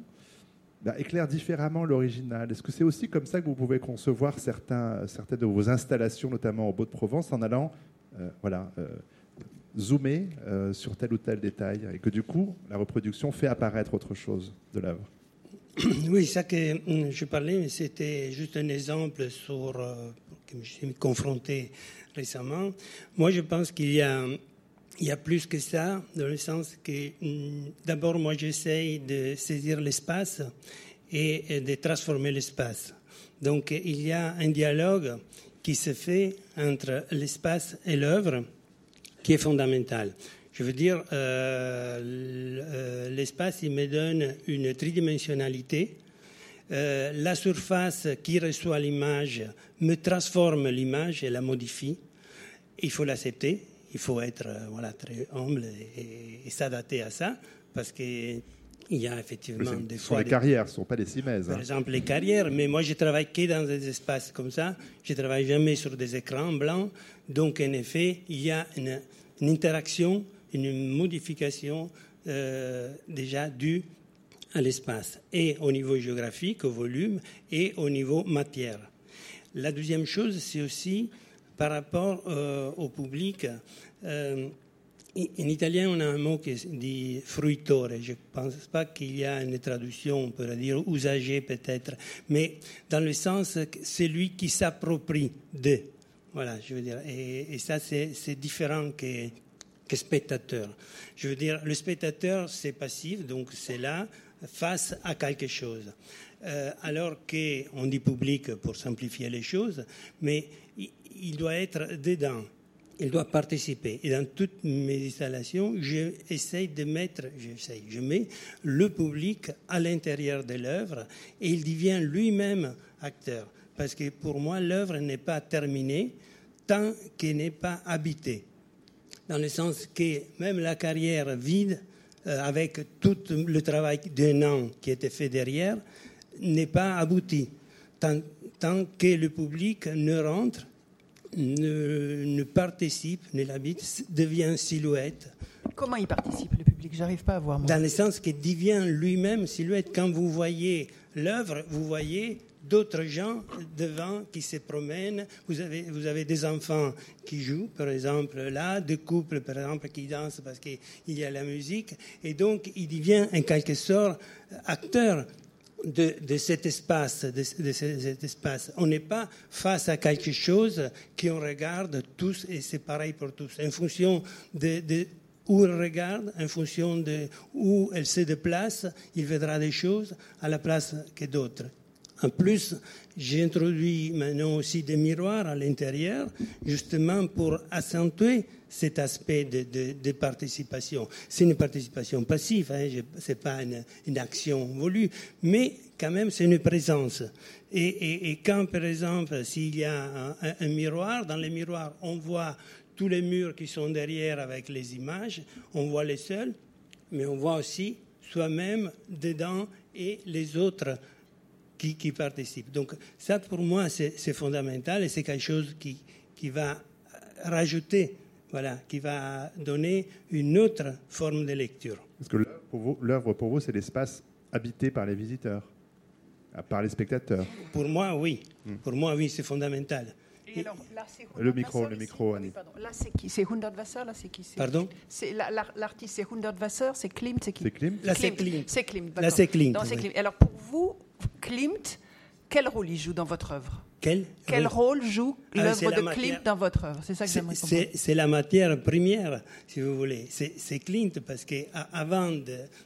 bah, éclaire différemment l'original. Est-ce que c'est aussi comme ça que vous pouvez concevoir certaines de vos installations, notamment au Beau-de-Provence, en allant euh, voilà, zoomer euh, sur tel ou tel détail et que du coup, la reproduction fait apparaître autre chose de l'œuvre. Oui, ça que hum, je parlais, c'était juste un exemple sur euh, que je suis confronté récemment. Moi, je pense qu'il y a, il y a plus que ça, dans le sens que hum, d'abord, moi, j'essaye de saisir l'espace et de transformer l'espace. Donc, il y a un dialogue qui se fait entre l'espace et l'œuvre qui est fondamental. Je veux dire, euh, euh, l'espace, il me donne une tridimensionnalité. Euh, la surface qui reçoit l'image me transforme l'image et la modifie. Il faut l'accepter, il faut être voilà, très humble et, s'adapter à ça, parce qu'il y a effectivement des fois. les carrières, ce ne sont pas des cimaises. Par hein. exemple, les carrières, mais moi je travaille que dans des espaces comme ça. Je ne travaille jamais sur des écrans blancs. Donc, en effet, il y a une, interaction, une modification euh, déjà due à l'espace, et au niveau géographique, au volume, et au niveau matière. La deuxième chose, c'est aussi par rapport euh, au public. Euh, en italien, on a un mot qui dit fruitore. Je ne pense pas qu'il y a une traduction, on pourrait dire usager peut-être, mais dans le sens, c'est lui qui s'approprie de. Voilà, je veux dire. Et, ça, c'est différent que, que spectateur. Je veux dire, le spectateur, c'est passif, donc c'est là face à quelque chose. Euh, alors qu'on dit public pour simplifier les choses, mais il, doit être dedans, il doit participer. Et dans toutes mes installations, j'essaye de mettre, j'essaye, je mets le public à l'intérieur de l'œuvre et il devient lui-même acteur. Parce que pour moi, l'œuvre n'est pas terminée tant qu'elle n'est pas habitée. Dans le sens que même la carrière vide, euh, avec tout le travail d'un an qui était fait derrière, n'est pas abouti. Tant, que le public ne rentre, ne, participe, ne l'habite, devient silhouette, Comment il participe, le public? J'arrive pas à voir. Moi. Dans le sens qu'il devient lui-même silhouette. Quand vous voyez l'œuvre, vous voyez d'autres gens devant qui se promènent. Vous avez, vous avez des enfants qui jouent, par exemple, là, des couples, par exemple, qui dansent parce qu'il y a la musique. Et donc, il devient en quelque sorte acteur de, de, cet espace, de, de. On n'est pas face à quelque chose qu'on regarde tous et c'est pareil pour tous. En fonction de, où elle regarde, en fonction de où elle se déplace, il verra des choses à la place que d'autres. En plus, j'ai introduit maintenant aussi des miroirs à l'intérieur, justement pour accentuer cet aspect de, participation. C'est une participation passive, hein, ce n'est pas une, action voulue, mais quand même c'est une présence. Et, quand, par exemple, s'il y a un, un, miroir, dans les miroirs, on voit tous les murs qui sont derrière avec les images, on voit les seuls, mais on voit aussi soi-même dedans et les autres qui, qui participent. Donc ça, pour moi, c'est fondamental et c'est quelque chose qui, qui va rajouter, voilà, qui va donner une autre forme de lecture. Parce que l'œuvre pour vous, c'est l'espace habité par les visiteurs, par les spectateurs. Pour moi, oui. Hmm. Pour moi, oui, c'est fondamental. Et alors, là, le micro, le micro, Annie. Là, c'est qui C'est Hundertwasser Là, c'est qui Pardon L'artiste, c'est Hundertwasser, c'est Klimt, c'est qui? C'est Klimt? Là, c'est Klimt. C'est Klimt. Là, c'est Klimt. Alors, pour vous, Klimt, quel rôle il joue dans votre œuvre? Quel, quel rôle? joue l'œuvre de Klimt dans votre œuvre? C'est ça que j'aimerais comprendre. C'est la matière première, si vous voulez. C'est Klimt parce qu'avant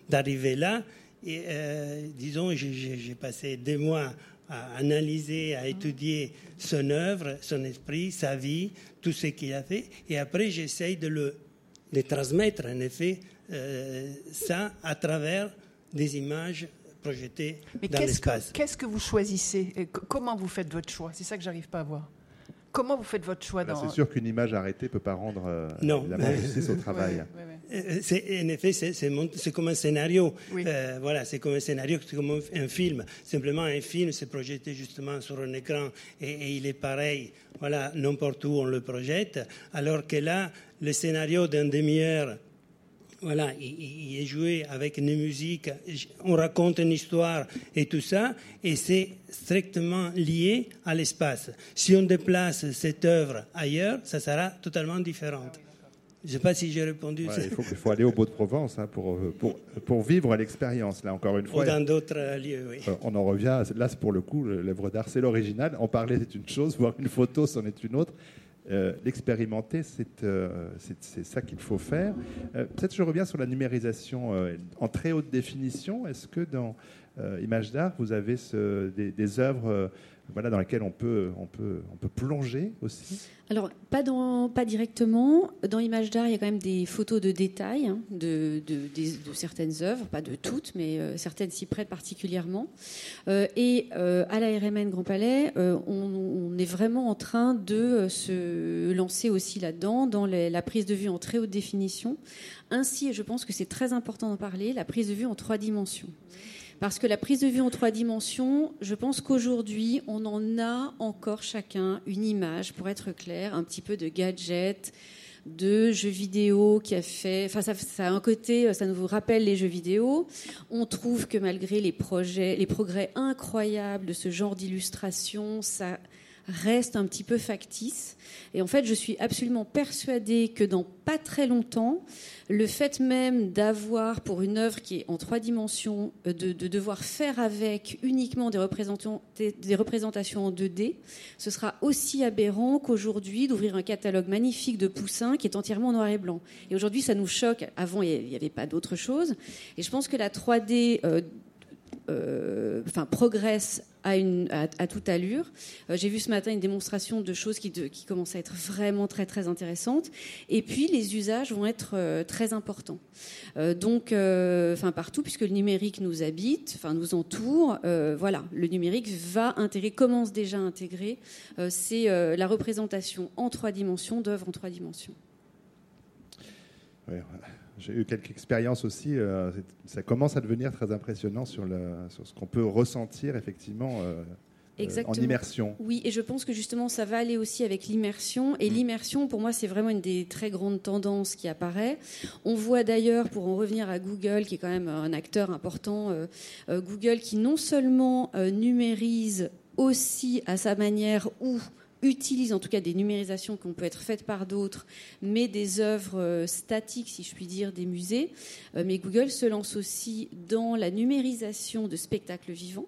d'arriver là, et, euh, disons, j'ai passé des mois à analyser, à étudier son œuvre, son esprit, sa vie, tout ce qu'il a fait. Et après, j'essaye de le de transmettre, en effet, euh, ça à travers des images projetées dans l'espace. Qu'est-ce que vous choisissez Comment vous faites votre choix? C'est ça que j'arrive pas à voir. Comment vous faites votre choix dans... C'est sûr qu'une image arrêtée ne peut pas rendre euh, non. évidemment justice au travail. Euh, en effet, c'est comme un scénario. Euh, voilà, c'est comme un scénario, c'est comme un, film. Simplement, un film, c'est projeté justement sur un écran et, et il est pareil. Voilà, n'importe où on le projette. Alors que là, le scénario d'une demi-heure voilà, il, est joué avec une musique, on raconte une histoire et tout ça, et c'est strictement lié à l'espace. Si on déplace cette œuvre ailleurs, ça sera totalement différent. Je ne sais pas si j'ai répondu. Ouais, il, faut, il, faut, aller au Beau-de-Provence hein, pour, pour, pour, vivre l'expérience, là, encore une fois. Ou dans d'autres lieux, oui. Euh, on en revient, là, pour le coup, l'œuvre d'art, c'est l'original. En parler, c'est une chose, voir une photo, c'en est une autre. Euh, l'expérimenter, euh, c'est ça qu'il faut faire. Euh, peut-être je reviens sur la numérisation en très haute définition. Est-ce que dans Image d'art, vous avez des, des, œuvres voilà, dans lesquelles on peut, on, peut, on peut plonger aussi alors, pas, pas directement. Dans Image d'art, il y a quand même des photos de détails hein, de, de, certaines œuvres, pas de toutes, mais euh, certaines s'y prêtent particulièrement. Euh, et euh, à la RMN Grand Palais, on, est vraiment en train de se lancer aussi là-dedans, dans la prise de vue en très haute définition. Ainsi, et je pense que c'est très important d'en parler, la prise de vue en trois dimensions. Parce que la prise de vue en trois dimensions, je pense qu'aujourd'hui, on en a encore chacun une image, pour être clair, un petit peu de gadget, de jeux vidéo qui a fait. Enfin, ça, ça, a un côté, ça nous rappelle les jeux vidéo. On trouve que malgré les projets, les progrès incroyables de ce genre d'illustration, ça reste un petit peu factice. Et en fait, je suis absolument persuadée que dans pas très longtemps, le fait même d'avoir, pour une œuvre qui est en trois dimensions, euh, de, devoir faire avec uniquement des représentations, des représentations en 2D, ce sera aussi aberrant qu'aujourd'hui d'ouvrir un catalogue magnifique de Poussin qui est entièrement noir et blanc. Et aujourd'hui, ça nous choque. Avant, il n'y avait pas d'autre chose. Et je pense que la 3D euh, enfin, progresse à, toute allure. Euh, j'ai vu ce matin une démonstration de choses qui, commencent à être vraiment très très intéressantes. Et puis les usages vont être euh, très importants. donc, enfin partout, puisque le numérique nous habite, enfin nous entoure. voilà, le numérique va intégrer, commence déjà à intégrer. c'est la représentation en trois dimensions d'œuvres en trois dimensions. Oui, j'ai eu quelques expériences aussi. Euh, ça commence à devenir très impressionnant sur, le, sur ce qu'on peut ressentir effectivement euh, en immersion. Oui, et je pense que justement ça va aller aussi avec l'immersion. Et mm. l'immersion, pour moi, c'est vraiment une des très grandes tendances qui apparaît. On voit d'ailleurs, pour en revenir à Google, qui est quand même un acteur important, Google qui non seulement numérise aussi à sa manière ou utilise en tout cas des numérisations qui peut être faites par d'autres, mais des œuvres euh, statiques, si je puis dire, des musées. Euh, mais Google se lance aussi dans la numérisation de spectacles vivants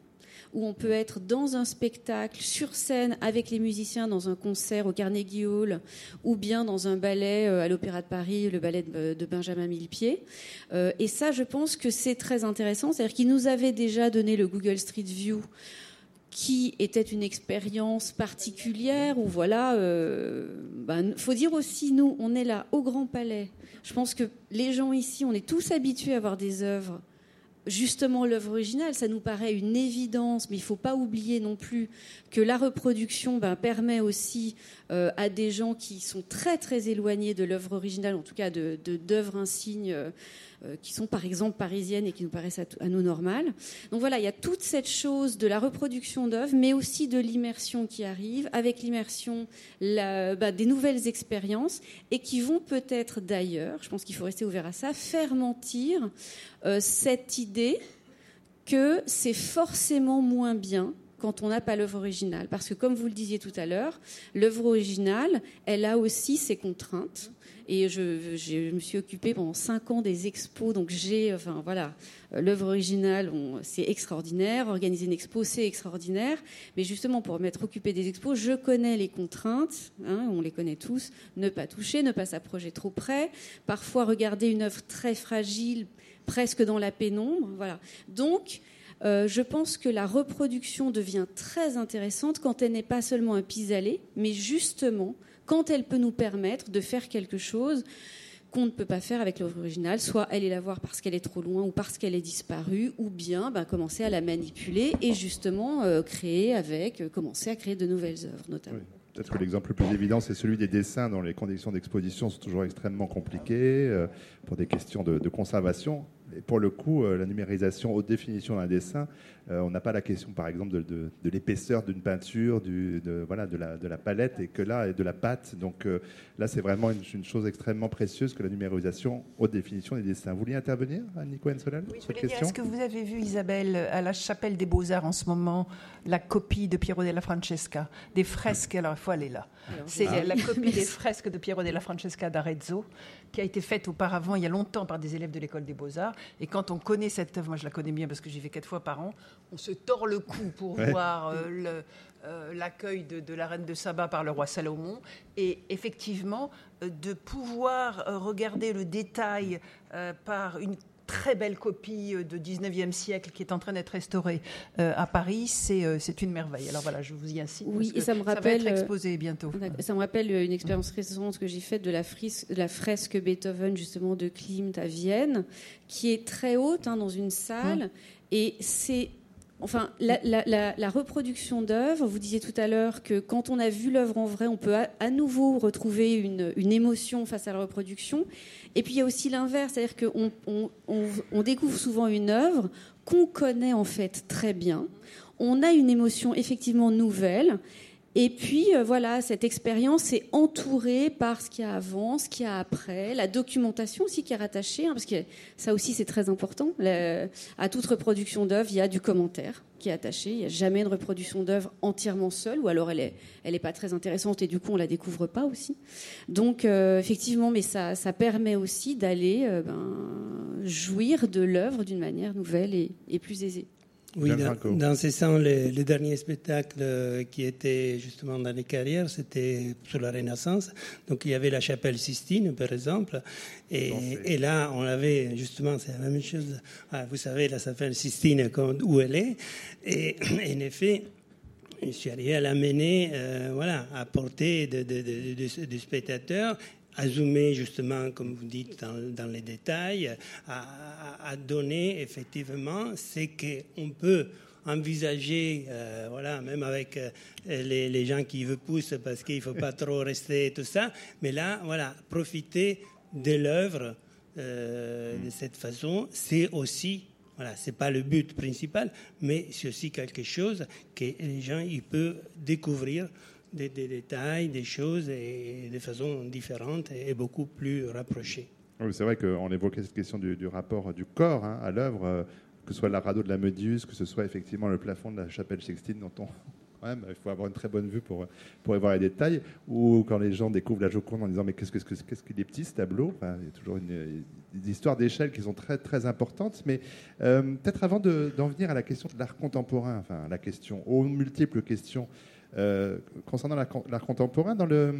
où on peut être dans un spectacle sur scène avec les musiciens dans un concert au Carnegie Hall ou bien dans un ballet euh, à l'Opéra de Paris, le ballet de Benjamin Millepied. Et ça, je pense que c'est très intéressant. C'est-à-dire qu'il nous avait déjà donné le Google Street View qui était une expérience particulière où voilà, euh, ben, faut dire aussi nous, on est là au Grand Palais. Je pense que les gens ici, on est tous habitués à voir des œuvres. Justement, l'œuvre originale, ça nous paraît une évidence, mais il ne faut pas oublier non plus que la reproduction ben, permet aussi euh, à des gens qui sont très très éloignés de l'œuvre originale, en tout cas de d'œuvres insignes. Euh, qui sont par exemple parisiennes et qui nous paraissent à, nous normales. Donc voilà, il y a toute cette chose de la reproduction d'œuvres, mais aussi de l'immersion qui arrive, avec l'immersion bah, des nouvelles expériences et qui vont peut-être d'ailleurs, je pense qu'il faut rester ouvert à ça, faire mentir euh, cette idée que c'est forcément moins bien quand on n'a pas l'œuvre originale. Parce que comme vous le disiez tout à l'heure, l'œuvre originale, elle a aussi ses contraintes. Et je, me suis occupée pendant cinq ans des expos, donc j'ai, enfin voilà, euh, l'œuvre originale, c'est extraordinaire. Organiser une expo, c'est extraordinaire. Mais justement, pour m'être occupée des expos, je connais les contraintes, hein, on les connaît tous. Ne pas toucher, ne pas s'approcher trop près. Parfois, regarder une œuvre très fragile, presque dans la pénombre. Voilà. Donc, euh, je pense que la reproduction devient très intéressante quand elle n'est pas seulement un pis-aller, mais justement quand elle peut nous permettre de faire quelque chose qu'on ne peut pas faire avec l'œuvre originale, soit est la voir parce qu'elle est trop loin ou parce qu'elle est disparue, ou bien ben, commencer à la manipuler et justement euh, créer avec, euh, commencer à créer de nouvelles œuvres notamment. Peut-être que l'exemple le plus évident, c'est celui des dessins dont les conditions d'exposition sont toujours extrêmement compliquées euh, pour des questions de conservation. Et pour le coup, la numérisation haute définition d'un dessin, euh, on n'a pas la question, par exemple, de, l'épaisseur d'une peinture, de, voilà, de, la, palette, et que là, et de la pâte. Donc euh, là, c'est vraiment une, chose extrêmement précieuse que la numérisation haute définition des dessins. Vous vouliez intervenir, Nico Ensolal Oui, je est-ce que vous avez vu, Isabelle, à la chapelle des Beaux-Arts en ce moment, la copie de Piero della Francesca, des fresques Alors, il faut aller là. C'est la copie des fresques de Piero della Francesca d'Arezzo, qui a été faite auparavant, il y a longtemps, par des élèves de l'école des Beaux-Arts. Et quand on connaît cette œuvre, moi je la connais bien parce que j'y vais quatre fois par an, on se tord le cou pour voir euh, euh, l'accueil de, la reine de Saba par le roi Salomon. Et effectivement, euh, de pouvoir regarder le détail par une très belle copie de 19e siècle qui est en train d'être restaurée à Paris, c'est une merveille. Alors voilà, je vous y incite. Oui, et ça me rappelle. Ça va être exposé bientôt. Ça me rappelle une expérience récente que j'ai faite de la, la, fresque Beethoven, justement, de Klimt à Vienne, qui est très haute hein, dans une salle. Hum. Et c'est Enfin, la, reproduction d'œuvres, vous disiez tout à l'heure que quand on a vu l'œuvre en vrai, on peut à, nouveau retrouver une, émotion face à la reproduction. Et puis il y a aussi l'inverse, c'est-à-dire qu'on on, découvre souvent une œuvre qu'on connaît en fait très bien. On a une émotion effectivement nouvelle. Et puis euh, voilà, cette expérience est entourée par ce qu'il y a avant, ce qu'il y a après, la documentation aussi qui est rattachée, hein, parce que ça aussi c'est très important. à toute reproduction d'œuvre, il y a du commentaire qui est attaché. Il n'y a jamais une reproduction d'œuvre entièrement seule, ou alors elle est, elle pas très intéressante et du coup on la découvre pas aussi. Donc euh, effectivement, mais ça, ça permet aussi d'aller euh, ben, jouir de l'œuvre d'une manière nouvelle et plus aisée. Oui, dans, ce sens, les, derniers spectacles euh, qui étaient justement dans les carrières, c'était sur la Renaissance. Donc il y avait la chapelle Sistine, par exemple. Et, là, on avait justement, c'est la même chose. Ah, vous savez, la chapelle Sistine, où elle est. Et en effet, je suis arrivé à l'amener, euh, voilà, à portée de, de spectateurs à zoomer justement, comme vous dites, dans, les détails, à, donner effectivement ce qu'on peut envisager, euh, voilà, même avec euh, les, gens qui vous poussent parce qu'il ne faut pas trop rester tout ça, mais là, voilà, profiter de l'œuvre euh, de cette façon, c'est aussi Voilà, c'est pas le but principal, mais c'est aussi quelque chose que les gens ils peuvent découvrir des, détails, des choses et de façon différente et beaucoup plus rapprochée. Oui, c'est vrai qu'on évoquait cette question du, rapport du corps hein, à l'œuvre, euh, que ce soit la radeau de la Méduse, que ce soit effectivement le plafond de la chapelle Sixtine dont on, il faut avoir une très bonne vue pour, pour voir les détails. Ou quand les gens découvrent la Joconde en disant Mais qu'est-ce qu'il qu'est-ce qu'il est petit ce tableau Il y a toujours une, des histoires d'échelle qui sont très, très importantes. Mais euh, peut-être avant d'en venir à la question de l'art contemporain, enfin, la question, aux multiples questions euh, concernant l'art contemporain, dans le,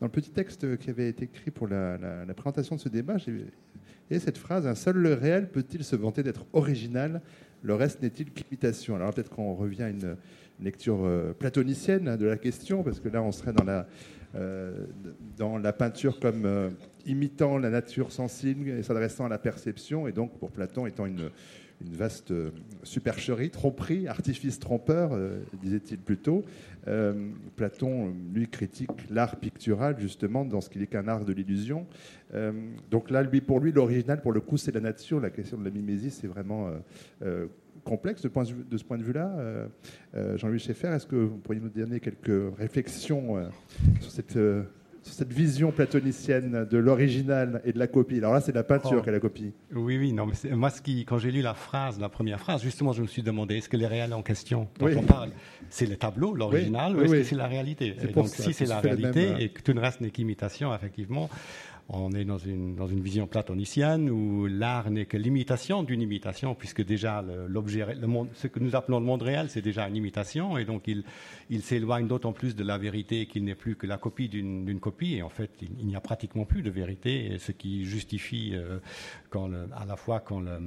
dans le petit texte qui avait été écrit pour la, présentation de ce débat, j'ai cette phrase Un seul le réel peut-il se vanter d'être original? Le reste n'est-il qu'imitation? Alors peut-être qu'on revient à une lecture euh, platonicienne de la question, parce que là, on serait dans la, dans la peinture comme euh, imitant la nature sensible et s'adressant à la perception, et donc pour Platon étant une, vaste supercherie, tromperie, artifice trompeur, disait-il plutôt. Platon, lui, critique l'art pictural, justement, dans ce qu'il est qu'un art de l'illusion. donc là, lui, pour lui, l'original, pour le coup, c'est la nature. La question de la mimésie, c'est vraiment complexe de, ce point de vue-là. Euh, euh, Jean-Louis Schaeffer, est-ce que vous pourriez nous donner quelques réflexions euh, sur cette, cette vision platonicienne de l'original et de la copie? Alors là, c'est la peinture oh. qui est la copie. Oui, oui, non, mais moi, ce qui, quand j'ai lu la phrase, la première phrase, justement, je me suis demandé est-ce que les réels en question dont on parle, c'est le tableau, l'original, ou est-ce que c'est la réalité? Donc, si c'est la réalité et que tout le reste n'est qu'imitation, effectivement, on est dans une, dans une vision platonicienne où l'art n'est que l'imitation d'une imitation, puisque déjà ce que nous appelons le monde réel, c'est déjà une imitation, et donc il, s'éloigne d'autant plus de la vérité qu'il n'est plus que la copie d'une copie, et en fait il, n'y a pratiquement plus de vérité, ce qui justifie euh, à la fois qu'on le,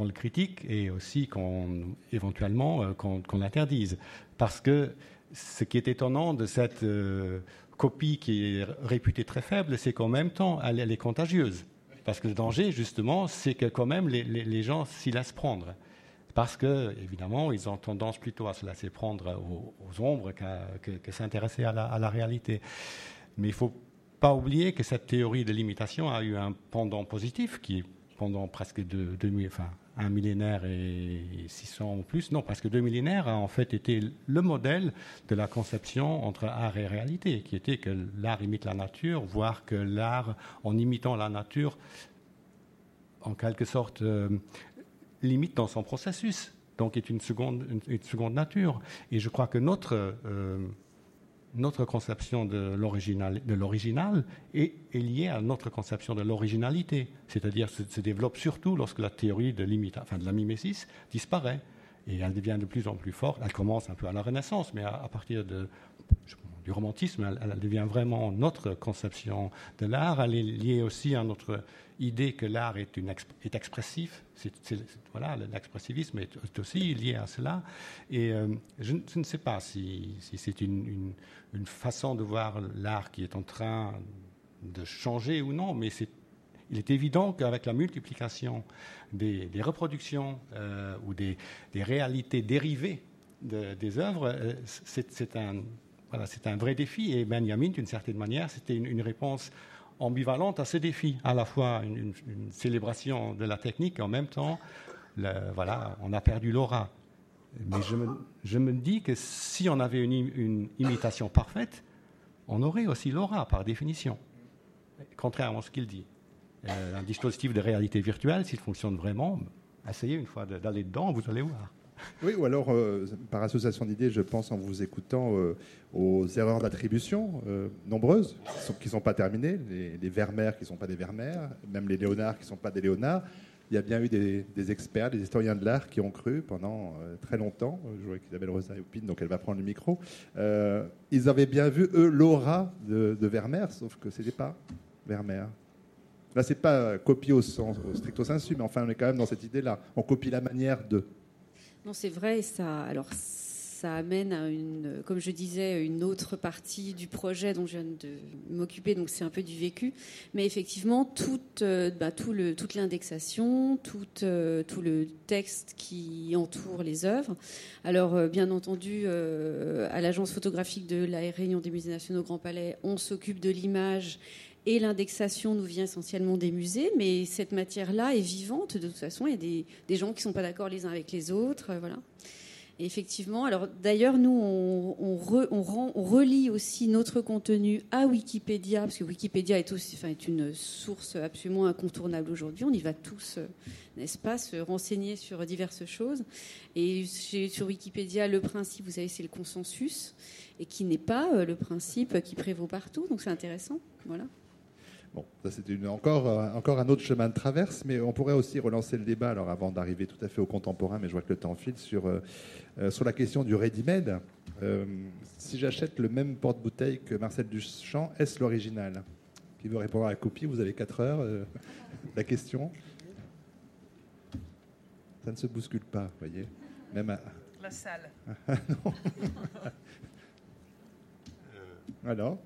le critique et aussi qu'on éventuellement euh, qu'on l'interdise. Parce que ce qui est étonnant de cette euh, copie qui est réputée très faible, c'est qu'en même temps, elle, est contagieuse. Parce que le danger, justement, c'est que quand même les, gens s'y laissent prendre. Parce que, évidemment, ils ont tendance plutôt à se laisser prendre aux, ombres qu'à que, s'intéresser à la, réalité. Mais il ne faut pas oublier que cette théorie de l'imitation a eu un pendant positif qui, pendant presque deux, deux, enfin, un millénaire et 600 ou plus, non, parce que deux millénaires a en fait été le modèle de la conception entre art et réalité, qui était que l'art imite la nature, voire que l'art, en imitant la nature, en quelque sorte, euh, limite dans son processus, donc est une seconde, une, seconde nature. Et je crois que notre euh, notre conception de l'original est, est, liée à notre conception de l'originalité, c'est-à-dire se, se, développe surtout lorsque la théorie de, la mimésis disparaît et elle devient de plus en plus forte. Elle commence un peu à la Renaissance, mais à, partir du romantisme, elle, devient vraiment notre conception de l'art. Elle est liée aussi à notre idée que l'art est, expressif. voilà, l'expressivisme est, aussi lié à cela. Et euh, je, ne sais pas si, c'est une, façon de voir l'art qui est en train de changer ou non, mais il est évident qu'avec la multiplication des, reproductions euh, ou des, réalités dérivées des œuvres, euh, c'est un vrai défi. Et Benjamin, d'une certaine manière, c'était une, réponse ambivalente à ce défi, à la fois une, célébration de la technique et en même temps, voilà, on a perdu l'aura. Mais je me, dis que si on avait une, imitation parfaite, on aurait aussi l'aura par définition, contrairement à ce qu'il dit. Euh, un dispositif de réalité virtuelle, s'il fonctionne vraiment, essayez une fois d'aller dedans, vous allez voir. Oui, ou alors, euh, par association d'idées, je pense en vous écoutant euh, aux erreurs d'attribution euh, nombreuses, qui ne sont, pas terminées, les, les Vermeer qui ne sont pas des Vermeer, même les Léonards qui ne sont pas des Léonards. Il y a bien eu des, experts, des historiens de l'art qui ont cru pendant très longtemps. Je vois qu'Isabelle Rosa donc elle va prendre le micro. ils avaient bien vu, eux, l'aura de, de Vermeer, sauf que ce n'était pas Vermeer. Là, c'est pas copier au, sens, au stricto sensu, mais enfin, on est quand même dans cette idée-là. On copie la manière de. Non, c'est vrai. Ça, alors, ça amène à une, comme je disais, une autre partie du projet dont je viens de m'occuper. Donc, c'est un peu du vécu. Mais effectivement, toute, euh, bah, tout l'indexation, tout, euh, tout le texte qui entoure les œuvres. Alors, euh, bien entendu, à l'agence photographique de la Réunion des Musées Nationaux Grand Palais, on s'occupe de l'image Et l'indexation nous vient essentiellement des musées, mais cette matière-là est vivante. De toute façon, il y a des, gens qui ne sont pas d'accord les uns avec les autres. Voilà effectivement, alors d'ailleurs, nous, on, on, relie aussi notre contenu à Wikipédia, parce que Wikipédia est, aussi, enfin, est une source absolument incontournable aujourd'hui. On y va tous, euh, n'est-ce pas, se renseigner sur diverses choses. Et sur Wikipédia, le principe, vous savez, c'est le consensus, et qui n'est pas euh, le principe qui prévaut partout. Donc c'est intéressant. Voilà. Bon, ça c'était encore, euh, encore un autre chemin de traverse, mais on pourrait aussi relancer le débat, alors avant d'arriver tout à fait au contemporain, mais je vois que le temps file, sur, euh, euh, sur la question du ready-made. si j'achète le même porte-bouteille que Marcel Duchamp, est-ce l'original? Qui veut répondre à la copie Vous avez 4 heures. la question Ça ne se bouscule pas, vous voyez Même à... La salle. non. Alors?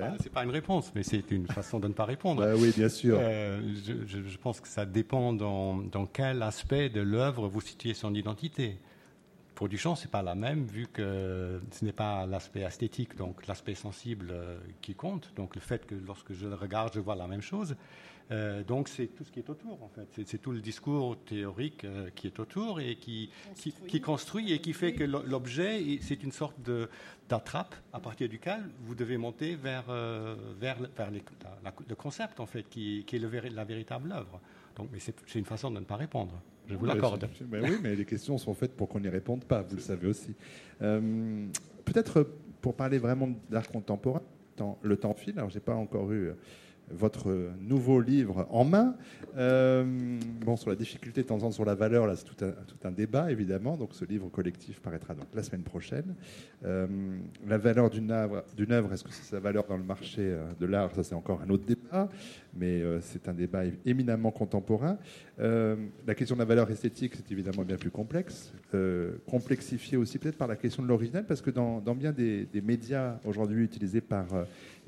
Ah, c'est pas une réponse, mais c'est une façon de ne pas répondre. Bah oui, bien sûr. Euh, je, pense que ça dépend dans, quel aspect de l'œuvre vous situez son identité. Pour Duchamp, c'est pas la même, vu que ce n'est pas l'aspect esthétique, donc l'aspect sensible euh, qui compte. Donc le fait que lorsque je le regarde, je vois la même chose. Euh, donc c'est tout ce qui est autour, en fait. C'est tout le discours théorique euh, qui est autour et qui construit. Qui, construit et qui fait que l'objet, c'est une sorte d'attrape à partir duquel vous devez monter vers, euh, vers, vers le concept, en fait, qui, qui est le, la véritable œuvre. Donc, mais c'est une façon de ne pas répondre. Je vous l'accorde. oui, mais les questions sont faites pour qu'on n'y réponde pas, vous le savez aussi. Peut-être pour parler vraiment d'art contemporain, le temps file. Alors, j'ai pas encore eu votre nouveau livre en main. Euh, bon, sur la difficulté de temps en temps sur la valeur, là, c'est tout un, tout un, débat, évidemment. Donc, ce livre collectif paraîtra donc la semaine prochaine. Euh, la valeur d'une œuvre, est-ce que c'est sa valeur dans le marché euh, de l'art? Ça, c'est encore un autre débat, mais c'est un débat éminemment contemporain. la question de la valeur esthétique, c'est évidemment bien plus complexe. complexifié aussi peut-être par la question de l'original, parce que dans, bien des médias aujourd'hui utilisés par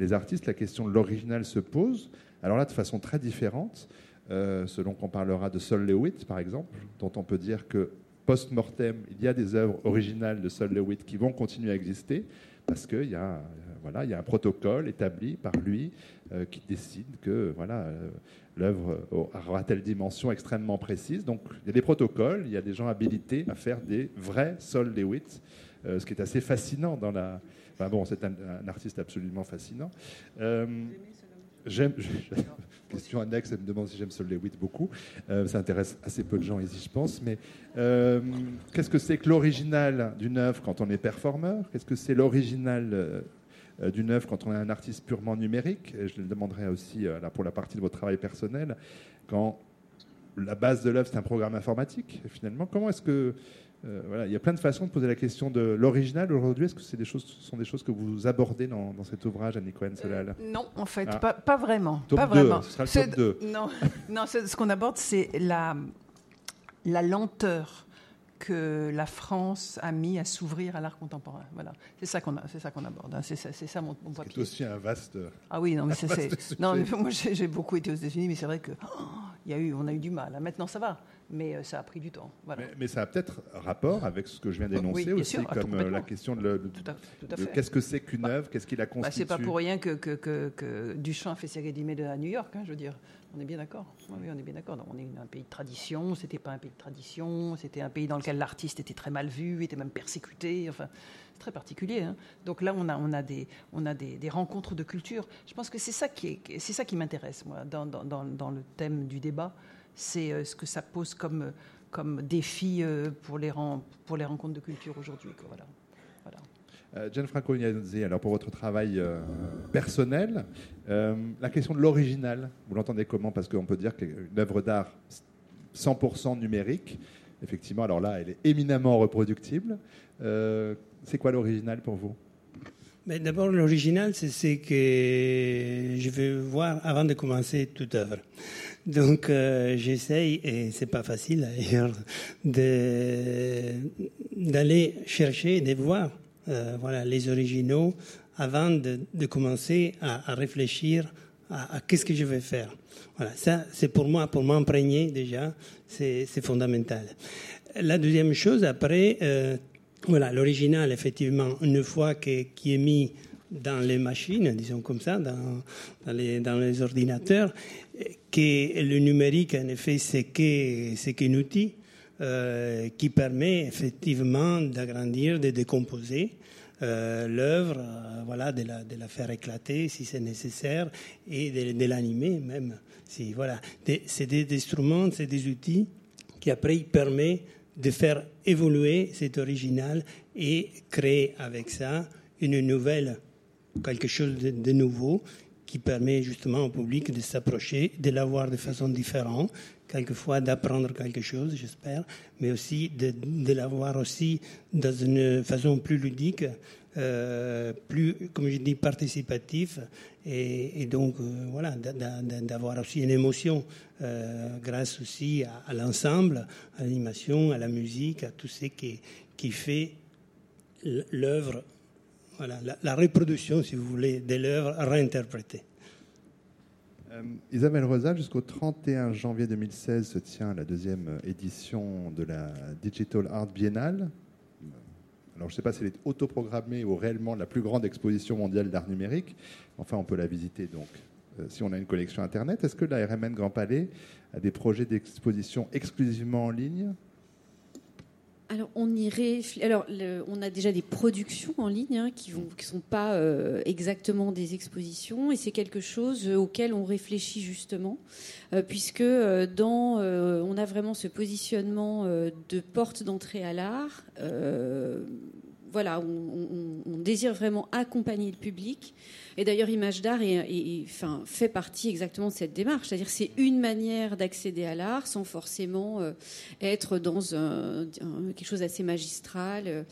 les artistes, la question de l'original se pose. Alors là, de façon très différente, euh, selon qu'on parlera de Sol Lewitt, par exemple, dont on peut dire que post-mortem, il y a des œuvres originales de Sol Lewitt qui vont continuer à exister, parce qu'il y, a, euh, voilà, il y a un protocole établi par lui euh, qui décide que voilà, l'œuvre aura telle dimension extrêmement précise. Donc il y a des protocoles, il y a des gens habilités à faire des vrais Sol Lewitt, ce qui est assez fascinant dans la, bon, c'est un, artiste absolument fascinant. Euh, j'aime. Question annexe, elle me demande si j'aime Sol Lewitt beaucoup. Euh, ça intéresse assez peu de gens ici, je pense. Mais euh, qu'est-ce que c'est que l'original d'une œuvre quand on est performeur? Qu'est-ce que c'est l'original d'une œuvre quand on est un artiste purement numérique? Et Je le demanderai aussi là, pour la partie de votre travail personnel. Quand la base de l'œuvre, c'est un programme informatique, finalement, comment est-ce que euh, voilà, il y a plein de façons de poser la question de l'original aujourd'hui. Est-ce que c'est des choses, ce sont des choses que vous abordez dans, cet ouvrage, Annie Cohen-Solal euh, Non, en fait, ah. pas, vraiment. Top pas 2, vraiment. Ce sera le top 2. Non, non ce qu'on aborde, c'est la, la lenteur que la France a mis à s'ouvrir à l'art contemporain. Voilà, c'est ça qu'on c'est ça qu'on aborde. Hein. C'est ça, c'est ça mon, mon C'est aussi un vaste. Ah oui, non, mais c'est, non, moi j'ai, beaucoup été aux États-Unis, mais c'est vrai que oh, y a eu, on a eu du mal. Maintenant ça va mais euh, ça a pris du temps. Mais, ça a peut-être rapport avec ce que je viens d'énoncer aussi, ah, comme euh, la question de, qu'est-ce que c'est qu'une bah, œuvre, qu'est-ce qui la constitue. Bah, c'est pas pour rien que, que, que, Duchamp fait ses rédimés à New York, hein, je veux dire. On est bien d'accord. On est bien d'accord. On est un pays de tradition. C'était pas un pays de tradition. C'était un pays dans lequel l'artiste était très mal vu, était même persécuté. Enfin, c'est très particulier. Hein. Donc là, on a, des, rencontres de culture. Je pense que c'est ça qui, m'intéresse moi dans, le thème du débat c'est euh, ce que ça pose comme, défi euh, pour les, rencontres de culture aujourd'hui. Euh, Gianfranco Ignazzi, alors pour votre travail personnel, la question de l'original, vous l'entendez comment? Parce qu'on peut dire qu'une œuvre d'art 100% numérique, effectivement, alors là, elle est éminemment reproductible. c'est quoi l'original pour vous? D'abord, l'original, c'est ce que je veux voir avant de commencer toute œuvre. Donc euh, j'essaye, et c'est pas facile d'ailleurs, d'aller chercher, de voir euh, voilà, les originaux avant de, commencer à, réfléchir à, qu'est-ce que je vais faire. Voilà, ça c'est pour moi, pour m'imprégner déjà, c'est fondamental. La deuxième chose, après, euh, voilà, l'original, effectivement, une fois qui est mis dans les machines, disons comme ça, dans, dans, les, dans les, ordinateurs, que le numérique, en effet, c'est qu'un outil euh, qui permet effectivement d'agrandir, de décomposer euh, l'œuvre, euh, voilà, de la, de faire éclater si c'est nécessaire et de, de l'animer même. Si, voilà. C'est des instruments, c'est des outils qui après permettent de faire évoluer cet original et créer avec ça une nouvelle quelque chose de, nouveau qui permet justement au public de s'approcher, de l'avoir de façon différente, quelquefois d'apprendre quelque chose, j'espère, mais aussi de, l'avoir aussi dans une façon plus ludique, euh, plus, comme je dis, participatif, et, donc euh, voilà, d'avoir aussi une émotion euh, grâce aussi à, l'ensemble, à l'animation, à la musique, à tout ce qui, qui fait l'œuvre voilà, la, reproduction, si vous voulez, de l'œuvre réinterprétée. Euh, Isabelle Rosa, jusqu'au 31 janvier 2016 se tient la deuxième édition de la Digital Art Biennale. Alors, je ne sais pas si elle est autoprogrammée ou réellement la plus grande exposition mondiale d'art numérique. Enfin, on peut la visiter donc euh, si on a une collection Internet. Est-ce que la RMN Grand Palais a des projets d'exposition exclusivement en ligne? Alors on on a déjà des productions en ligne hein, qui ne sont pas euh, exactement des expositions et c'est quelque chose euh, auquel on réfléchit justement euh, puisque dans on a vraiment ce positionnement de porte d'entrée à l'art. Voilà, on, désire vraiment accompagner le public et d'ailleurs, Image d'art enfin, fait partie exactement de cette démarche. C'est-à-dire c'est une manière d'accéder à l'art sans forcément euh, être dans un, quelque chose d'assez magistral. Euh,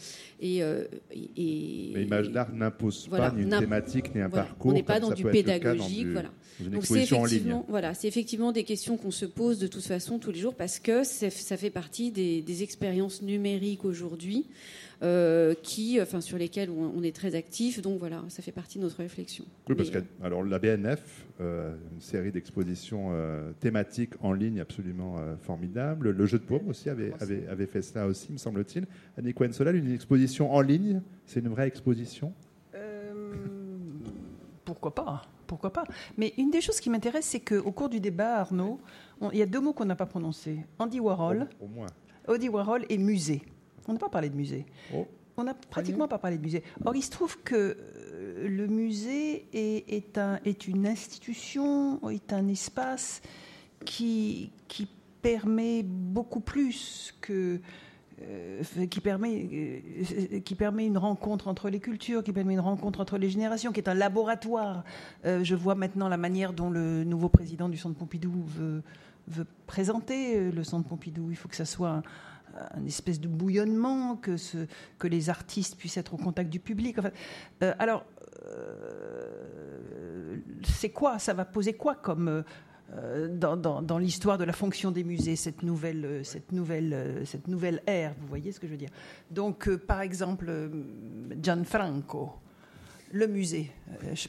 et, euh, et, Mais Image d'art n'impose pas ni une thématique ni un parcours. On n'est pas dans du pédagogique. voilà. Donc c'est effectivement, voilà, c'est effectivement des questions qu'on se pose de toute façon tous les jours parce que ça fait partie des, des expériences numériques aujourd'hui. Euh, qui, enfin, sur lesquels on, est très actif. Donc voilà, ça fait partie de notre réflexion. Oui, parce que alors, la BNF, euh, une série d'expositions euh, thématiques en ligne absolument formidable. Le jeu de paume aussi avait, avait, avait, fait ça aussi, me semble-t-il. Annie Cohen-Solal, une exposition en ligne, c'est une vraie exposition? Pourquoi pas pourquoi pas Mais une des choses qui m'intéresse, c'est qu'au cours du débat, Arnaud, il y a deux mots qu'on n'a pas prononcés. Andy Warhol. Au, au moins. Andy Warhol et musée. On n'a pas parlé de musée. Oh. On n'a pratiquement pas parlé de musée. Or, il se trouve que euh, le musée est, un, est une institution, est un espace qui, qui permet beaucoup plus que. Euh, qui, permet, euh, qui permet une rencontre entre les cultures, qui permet une rencontre entre les générations, qui est un laboratoire. je vois maintenant la manière dont le nouveau président du Centre Pompidou veut, veut présenter le Centre Pompidou. Il faut que ça soit un, un espèce de bouillonnement, que, que les artistes puissent être au contact du public. Euh, alors, euh, c'est quoi Ça va poser quoi comme euh, dans, dans, l'histoire de la fonction des musées cette nouvelle, cette nouvelle, cette nouvelle ère Vous voyez ce que je veux dire? Donc, par exemple, Gianfranco, le musée.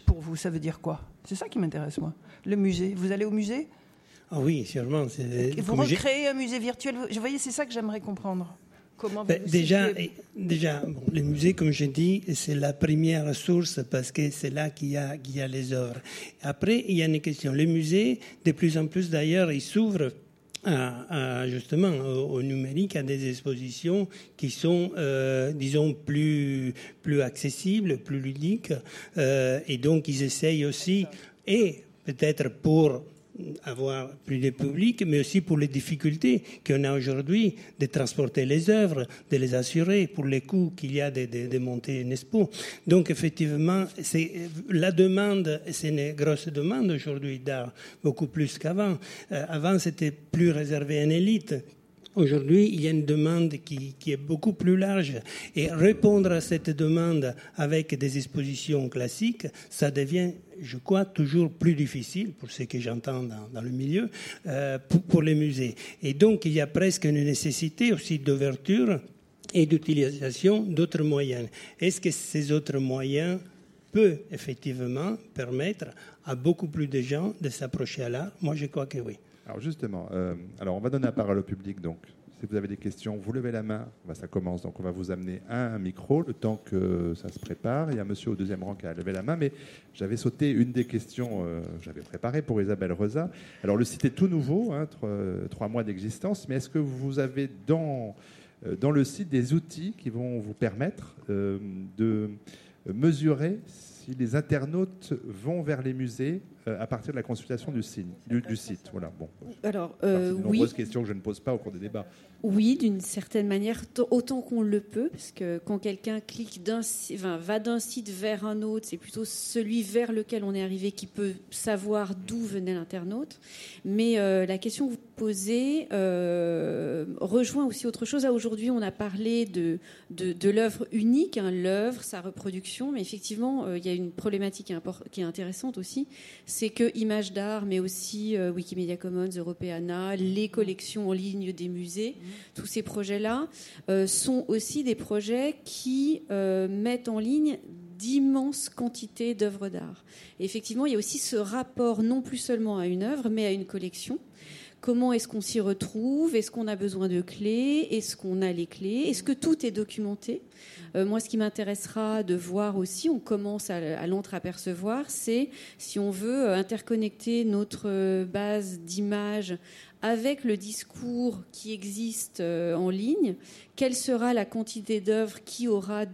pour vous, ça veut dire quoi? C'est ça qui m'intéresse moi. Le musée. Vous allez au musée? Ah oui, sûrement. Vous recréez un musée virtuel. Vous voyez, c'est ça que j'aimerais comprendre. Comment ben, déjà, déjà bon, les musées, comme je dis, c'est la première source parce que c'est là qu'il y, a, y a les œuvres. Après, il y a une question. Les musées, de plus en plus d'ailleurs, ils s'ouvrent à, justement au, numérique, à des expositions qui sont, euh, disons, plus, plus accessibles, plus ludiques. Euh, et donc, ils essayent aussi, et peut-être pour avoir plus de public, mais aussi pour les difficultés qu'on a aujourd'hui de transporter les œuvres, de les assurer, pour les coûts qu'il y a de, de, monter une expo. Donc effectivement, c'est la demande, c'est une grosse demande aujourd'hui d'art, beaucoup plus qu'avant. Euh, avant, c'était plus réservé à une élite Aujourd'hui, il y a une demande qui, qui, est beaucoup plus large. Et répondre à cette demande avec des expositions classiques, ça devient, je crois, toujours plus difficile, pour ce que j'entends dans, le milieu, euh, pour, pour, les musées. Et donc, il y a presque une nécessité aussi d'ouverture et d'utilisation d'autres moyens. Est-ce que ces autres moyens peuvent effectivement permettre à beaucoup plus de gens de s'approcher à l'art? Moi, je crois que oui. Alors justement, euh, alors on va donner la parole au public, donc Si vous avez des questions, vous levez la main. Bah, ça commence, donc on va vous amener un micro le temps que ça se prépare. Il y a un monsieur au deuxième rang qui a levé la main, mais j'avais sauté une des questions euh, j'avais préparées pour Isabelle Rosa. Alors le site est tout nouveau, hein, trois, mois d'existence, mais est-ce que vous avez dans, euh, le site des outils qui vont vous permettre de mesurer si les internautes vont vers les musées à partir de la consultation du, site. Du, site. Voilà. Bon. Alors, euh, de nombreuses questions que je ne pose pas au cours des débats. Oui, d'une certaine manière, autant qu'on le peut, parce que quand quelqu'un clique d'un, enfin, va d'un site vers un autre, c'est plutôt celui vers lequel on est arrivé qui peut savoir d'où venait l'internaute. Mais euh, la question que vous posez euh, rejoint aussi autre chose. Aujourd'hui, on a parlé de, de, l'œuvre unique, hein, l'œuvre, sa reproduction, mais effectivement, euh, il y a une problématique qui est intéressante aussi, c'est que Images d'art, mais aussi Wikimedia Commons, Europeana, les collections en ligne des musées, tous ces projets-là euh, sont aussi des projets qui euh, mettent en ligne d'immenses quantités d'œuvres d'art. effectivement, il y a aussi ce rapport non plus seulement à une œuvre, mais à une collection. Comment est-ce qu'on s'y retrouve? Est-ce qu'on a besoin de clés? Est-ce qu'on a les clés? Est-ce que tout est documenté? Euh, Moi, ce qui m'intéressera de voir aussi, on commence à, à l'entreapercevoir, c'est si on veut interconnecter notre base d'images avec le discours qui existe euh, en ligne, quelle sera la quantité d'œuvres qui aura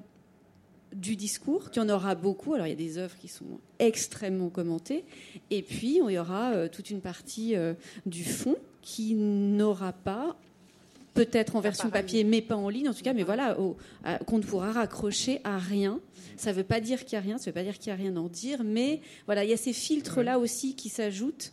du discours, qui en aura beaucoup. Alors il y a des œuvres qui sont extrêmement commentées, et puis il y aura euh, toute une partie euh, du fond qui n'aura pas, peut-être en version papier, mais pas en ligne en tout cas, mais voilà, qu'on ne pourra raccrocher à rien. Ça ne veut pas dire qu'il n'y a rien, ça ne veut pas dire qu'il n'y a rien à en dire, mais voilà, il y a ces filtres-là aussi qui s'ajoutent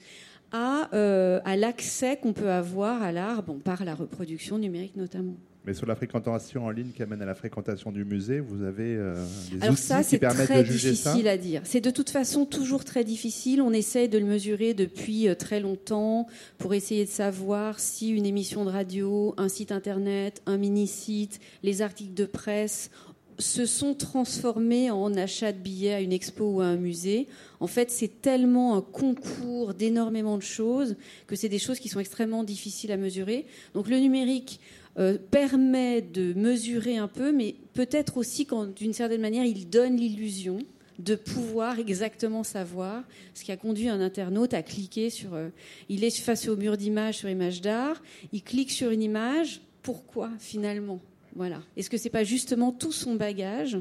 à, euh, à l'accès qu'on peut avoir à l'art, bon, par la reproduction numérique notamment. Mais sur la fréquentation en ligne qui amène à la fréquentation du musée, vous avez euh, des Alors outils ça, qui permettent très de juger difficile à dire. C'est de toute façon toujours très difficile. On essaye de le mesurer depuis euh, très longtemps pour essayer de savoir si une émission de radio, un site internet, un mini-site, les articles de presse se sont transformés en achat de billets à une expo ou à un musée. En fait, c'est tellement un concours d'énormément de choses que c'est des choses qui sont extrêmement difficiles à mesurer. Donc le numérique euh, permet de mesurer un peu, mais peut-être aussi quand, d'une certaine manière, il donne l'illusion de pouvoir exactement savoir ce qui a conduit un internaute à cliquer sur. Euh, il est face au mur d'image sur Image d'art, il clique sur une image. Pourquoi finalement? Voilà. Est-ce que c'est pas justement tout son bagage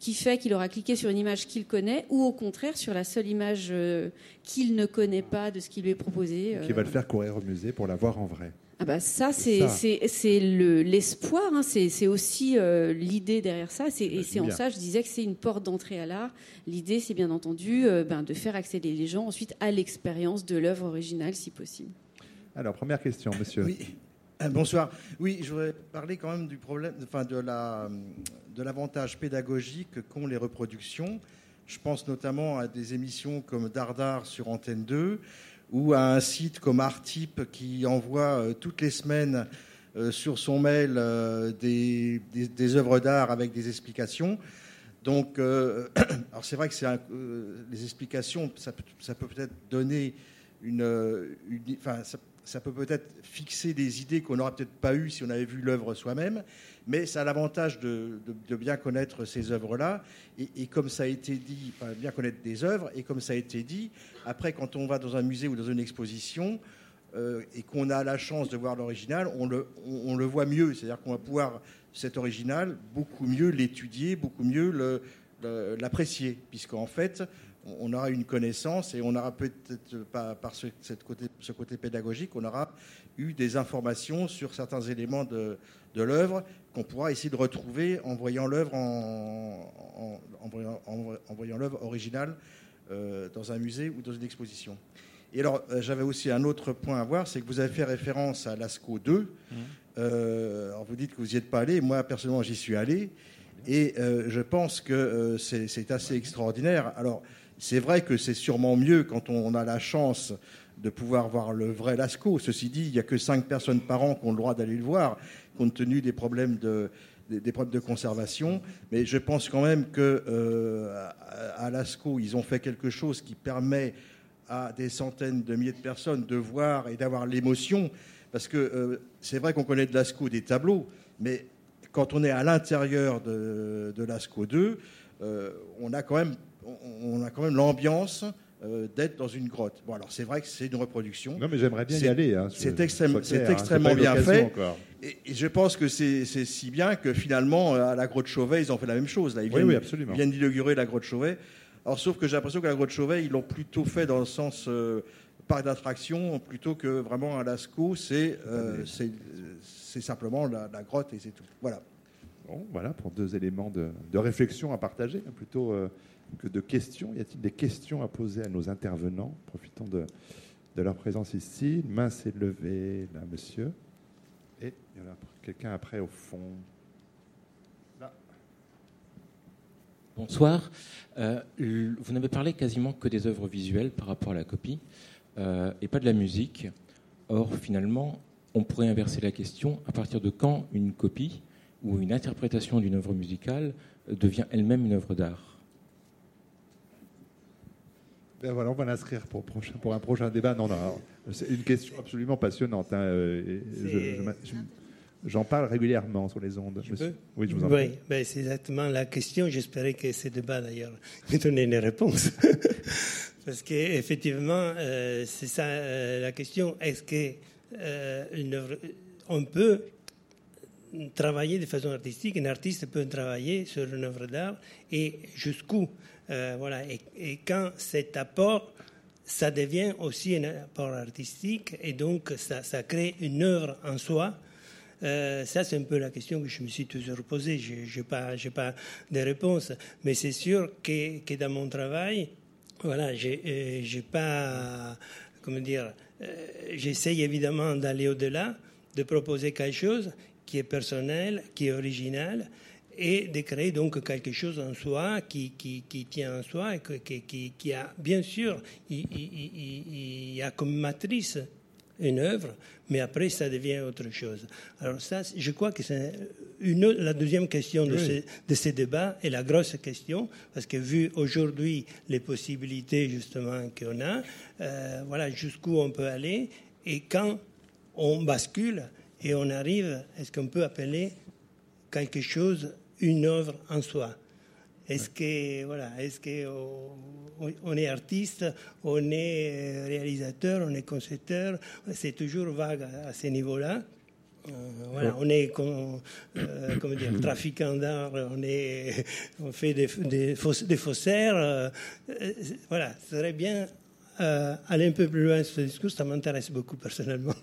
qui fait qu'il aura cliqué sur une image qu'il connaît ou au contraire sur la seule image euh, qu'il ne connaît pas de ce qui lui est proposé Qui va le faire courir au musée pour la voir en vrai? Ah bah ça c'est l'espoir, hein. c'est aussi euh, l'idée derrière ça. Et c'est en ça je disais que c'est une porte d'entrée à l'art. L'idée c'est bien entendu ben, de faire accéder les gens ensuite à l'expérience de l'œuvre originale si possible. Alors première question, monsieur. Oui. Euh, bonsoir. Oui, je voudrais parler quand même du problème, enfin de la, de l'avantage pédagogique qu'ont les reproductions. Je pense notamment à des émissions comme Dardar sur Antenne 2 ou à un site comme Artip qui envoie euh, toutes les semaines euh, sur son mail des, des, œuvres d'art avec des explications. Donc, alors c'est vrai que les explications, ça, peut peut-être donner une, ça peut peut-être fixer des idées qu'on n'aurait peut-être pas eues si on avait vu l'œuvre soi-même, mais ça a l'avantage de, bien connaître ces œuvres-là, et, comme ça a été dit, bien connaître des œuvres, et comme ça a été dit, après quand on va dans un musée ou dans une exposition, euh, et qu'on a la chance de voir l'original, on le, on, le, voit mieux, c'est-à-dire qu'on va pouvoir, cet original, beaucoup mieux l'étudier, beaucoup mieux l'apprécier, puisqu'en fait, on aura une connaissance et on aura peut-être, par, ce, côté, ce, côté, pédagogique, on aura eu des informations sur certains éléments de, l'œuvre qu'on pourra essayer de retrouver en voyant l'œuvre en, en, voyant l'œuvre originale euh, dans un musée ou dans une exposition. Et alors, euh, j'avais aussi un autre point à voir, c'est que vous avez fait référence à l'ASCO 2. Mmh. Euh, alors vous dites que vous n'y êtes pas allé. Moi, personnellement, j'y suis allé. Et je pense que c'est assez extraordinaire. Alors, c'est vrai que c'est sûrement mieux quand on a la chance de pouvoir voir le vrai Lascaux. Ceci dit, il n'y a que 5 personnes par an qui ont le droit d'aller le voir, compte tenu des problèmes de, des, problèmes de conservation. Mais je pense quand même qu'à euh, à Lascaux, ils ont fait quelque chose qui permet à des centaines de milliers de personnes de voir et d'avoir l'émotion. Parce que euh, c'est vrai qu'on connaît de Lascaux des tableaux, mais quand on est à l'intérieur de, de Lascaux 2, euh, on a quand même, on a quand même l'ambiance euh, d'être dans une grotte. Bon, alors c'est vrai que c'est une reproduction. Non, mais j'aimerais bien y aller. Hein, c'est extrême, c'est extrêmement bien fait. Et, je pense que c'est si bien que finalement, à la grotte Chauvet, ils ont fait la même chose. Là. Ils viennent, oui, absolument. Ils viennent d'inaugurer la grotte Chauvet. Alors, sauf que j'ai l'impression que la grotte Chauvet, ils l'ont plutôt fait dans le sens euh, parc d'attraction plutôt que vraiment un Lascaux. C'est euh, simplement la, grotte et c'est tout. Voilà. Bon, voilà pour deux éléments de, de réflexion à partager, hein, plutôt que de questions. Y a-t-il des questions à poser à nos intervenants Profitons de, leur présence ici? Une main s'est levée, là, monsieur. Et il y en a quelqu'un après au fond. Bonsoir. Euh, vous n'avez parlé quasiment que des œuvres visuelles par rapport à la copie euh, et pas de la musique. Or, finalement, on pourrait inverser la question à partir de quand une copie ou une interprétation d'une œuvre musicale devient elle-même une œuvre d'art? Ben voilà, on va l'inscrire pour, pour, un prochain débat. Non, non, c'est une question absolument passionnante. Hein, euh, J'en parle régulièrement sur les ondes. oui, je vous en Oui, ben, c'est exactement la question. J'espérais que ce débat, d'ailleurs, me donnait une réponse. Parce qu'effectivement, euh, c'est ça euh, la question. Est-ce qu'on euh, peut travailler de façon artistique, un artiste peut travailler sur une œuvre d'art et jusqu'où? Voilà. Et, quand cet apport, ça devient aussi un apport artistique et donc ça, crée une œuvre en soi euh, ça, c'est un peu la question que je me suis toujours posée. Je n'ai pas, pas de réponse. Mais c'est sûr que, dans mon travail, voilà, j'ai euh, pas. Comment dire euh, J'essaye évidemment d'aller au-delà, de proposer quelque chose qui est personnel, qui est original et de créer donc quelque chose en soi qui, qui, qui tient en soi et qui, qui a, bien sûr, il, il, il, a comme matrice une œuvre, mais après ça devient autre chose. Alors ça, je crois que c'est une, la deuxième question de, ce, de ces débats est la grosse question, parce que vu aujourd'hui les possibilités justement qu'on a, euh, voilà jusqu'où on peut aller, et quand on bascule et on arrive, est-ce qu'on peut appeler quelque chose une œuvre en soi est-ce que voilà, est-ce que on est artiste, on est réalisateur, on est concepteur C'est toujours vague à, ce niveau-là. Euh, voilà, on est comme, euh, dire, trafiquant d'art, on, est, on fait des, des, faussaires. Euh, voilà, ce serait bien aller un peu plus loin sur ce discours, ça m'intéresse beaucoup personnellement.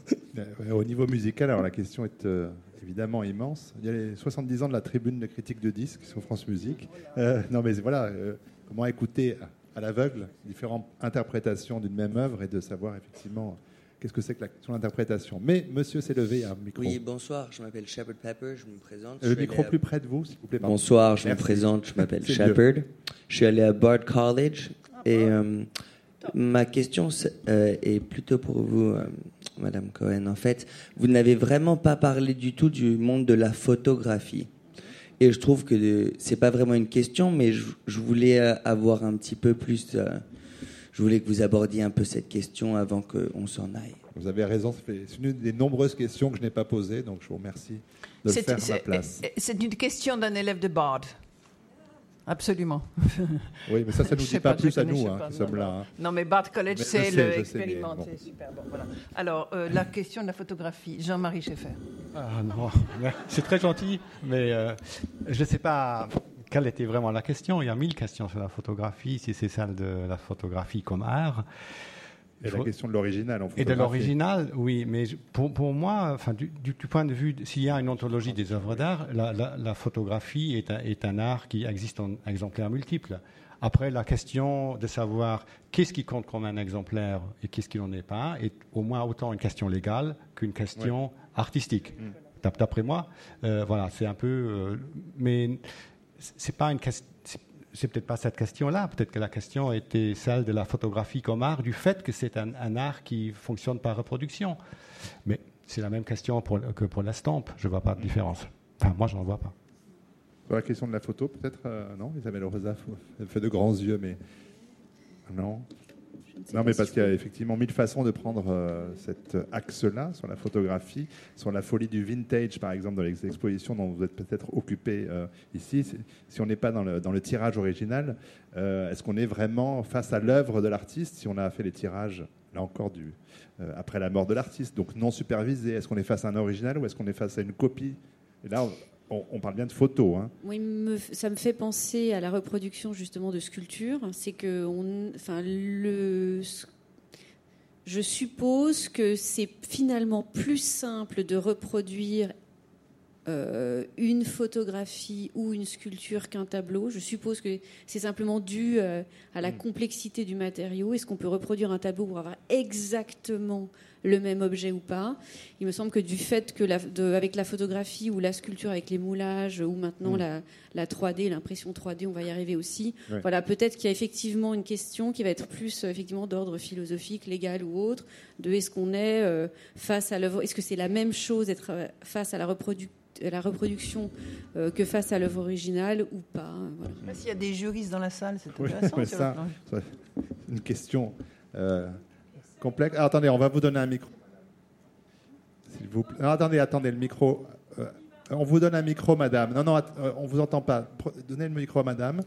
Au niveau musical, alors la question est évidemment immense. Il y a les 70 ans de la tribune de critique de disques sur France Musique. Euh, non, mais voilà, euh, comment écouter à l'aveugle différentes interprétations d'une même œuvre et de savoir effectivement qu'est-ce que c'est que la, son interprétation. Mais monsieur s'est levé à un micro. Oui, bonsoir, je m'appelle Shepard Pepper, je me présente. Le micro plus près de vous, s'il vous plaît. Bonsoir, je me présente, je m'appelle Shepard. Je suis allé à Bard College et euh, ma question est plutôt pour vous, Madame Cohen. En fait, vous n'avez vraiment pas parlé du tout du monde de la photographie. Et je trouve que c'est pas vraiment une question, mais je, voulais avoir un petit peu plus. Euh, je voulais que vous abordiez un peu cette question avant qu'on s'en aille. Vous avez raison, c'est une des nombreuses questions que je n'ai pas posées, donc je vous remercie de le faire à ma place. C'est une question d'un élève de Bard. Absolument. Oui, mais ça, ça ne nous dit pas, plus à nous hein, qui sommes là. Hein. Non, mais Bart College, c'est l'expérimenté. Super bon, voilà. Alors, euh, la question de la photographie, Jean-Marie Schaeffer. Ah non, c'est très gentil, mais euh, je ne sais pas quelle était vraiment la question. Il y a mille questions sur la photographie, si c'est celle de la photographie comme art. Et la question de l'original en Et de l'original, oui, mais pour, pour moi, enfin, du, du, point de vue, s'il y a une ontologie des œuvres d'art, la, la, photographie est un, est un, art qui existe en exemplaires multiples. Après, la question de savoir qu'est-ce qui compte comme un exemplaire et qu'est-ce qui n'en est pas est au moins autant une question légale qu'une question artistique. Mm. D'après moi, euh, voilà, c'est un peu. Euh, mais c'est pas une question c'est peut-être pas cette question-là. Peut-être que la question était celle de la photographie comme art, du fait que c'est un, art qui fonctionne par reproduction. Mais c'est la même question que pour la stampe. Je ne vois pas de différence. Enfin, moi, je n'en vois pas. Sur la question de la photo, peut-être euh, Non Isabelle Rosa elle fait de grands yeux, mais. Non non, mais parce qu'il y a effectivement mille façons de prendre euh, cet axe-là sur la photographie, sur la folie du vintage, par exemple, dans les expositions dont vous êtes peut-être occupé euh, ici. Si on n'est pas dans le, dans le, tirage original, euh, est-ce qu'on est vraiment face à l'œuvre de l'artiste si on a fait les tirages, là encore, du, après la mort de l'artiste, donc non supervisé. Est-ce qu'on est face à un original ou est-ce qu'on est face à une copie? Et là, on, parle bien de photos. Hein. Ça me fait penser à la reproduction justement de sculptures. On, je suppose que c'est finalement plus simple de reproduire euh, une photographie ou une sculpture qu'un tableau. Je suppose que c'est simplement dû euh, à la mm. complexité du matériau. Est-ce qu'on peut reproduire un tableau pour avoir exactement le même objet ou pas? Il me semble que du fait que la, avec la photographie ou la sculpture avec les moulages ou maintenant mm. la, 3D, l'impression 3D, on va y arriver aussi. Voilà, peut-être qu'il y a effectivement une question qui va être plus effectivement d'ordre philosophique, légal ou autre, de est-ce qu'on est euh, face à l'œuvre, est-ce que c'est la même chose d'être euh, face à la reproduction euh, que face à l'œuvre originale ou pas. Voilà. S'il y a des juristes dans la salle, c'est intéressant. ça, une question complexe. Ah, attendez, on va vous donner un micro. S'il vous plaît. attendez, attendez, le micro. Euh, on vous donne un micro, madame. Non, non, euh, on ne vous entend pas. Donnez le micro à madame.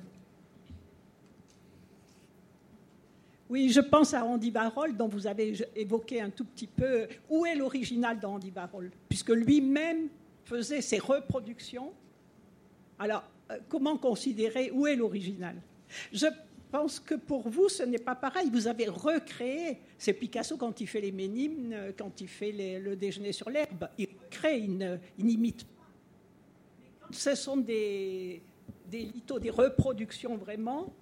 Oui, je pense à Andy Warhol, dont vous avez évoqué un tout petit peu. Où est l'original d'Andy Warhol? Puisque lui-même faisait ses reproductions. Alors, euh, comment considérer où est l'original? Je pense que pour vous, ce n'est pas pareil. Vous avez recréé. C'est Picasso quand il fait les ménimes, quand il fait le déjeuner sur l'herbe. Il crée, il imite. Ce sont des, des lithos, des reproductions vraiment.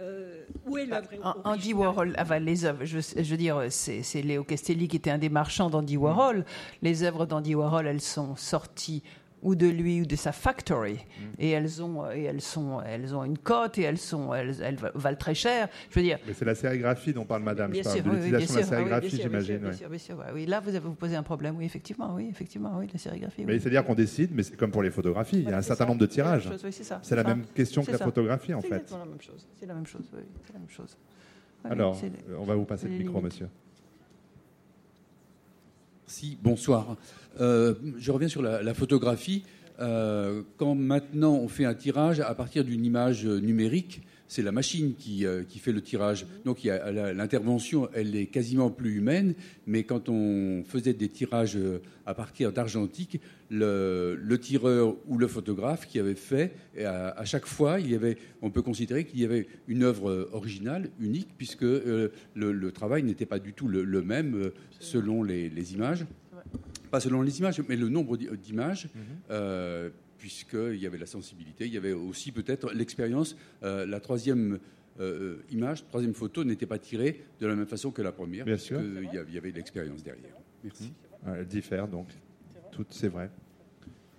Euh, où est l'œuvre ah, Andy Warhol, ah, les œuvres, je, je, veux dire, c'est Léo Castelli qui était un des marchands d'Andy Warhol. Les œuvres d'Andy Warhol, elles sont sorties ou de lui ou de sa factory. Mm. Et elles ont, et elles sont, elles ont une cote et elles sont, elles, elles valent très cher. Je veux dire. Mais c'est la sérigraphie dont parle Madame. Bien sûr, l'utilisation de la sérigraphie, j'imagine. Bien sûr, bien sûr. Oui, là, vous avez vous posez un problème. Oui, effectivement, oui, effectivement, oui, la sérigraphie. Mais c'est-à-dire qu'on décide, mais c'est comme pour les photographies. Il y a un certain nombre de tirages. C'est la même question que la photographie, en fait. C'est la même chose. C'est la même chose. Oui, c'est la même chose. Alors, on va vous passer le micro, monsieur. Si, bonsoir. Euh, je reviens sur la photographie. Euh, quand maintenant on fait un tirage à partir d'une image numérique, c'est la machine qui, euh, qui, fait le tirage. Donc l'intervention, elle est quasiment plus humaine, mais quand on faisait des tirages euh, à partir d'argentique, le, tireur ou le photographe qui avait fait, à, chaque fois, il y avait, on peut considérer qu'il y avait une œuvre originale, unique, puisque le, travail n'était pas du tout le, même selon les images pas selon les images, mais le nombre d'images, mhm. euh, puisqu'il y avait la sensibilité, il y avait aussi peut-être l'expérience. Euh, la troisième euh, image, troisième photo n'était pas tirée de la même façon que la première, Bien sûr. il y avait l'expérience derrière. Merci. Mhm. Elle diffère donc. Tout, c'est vrai.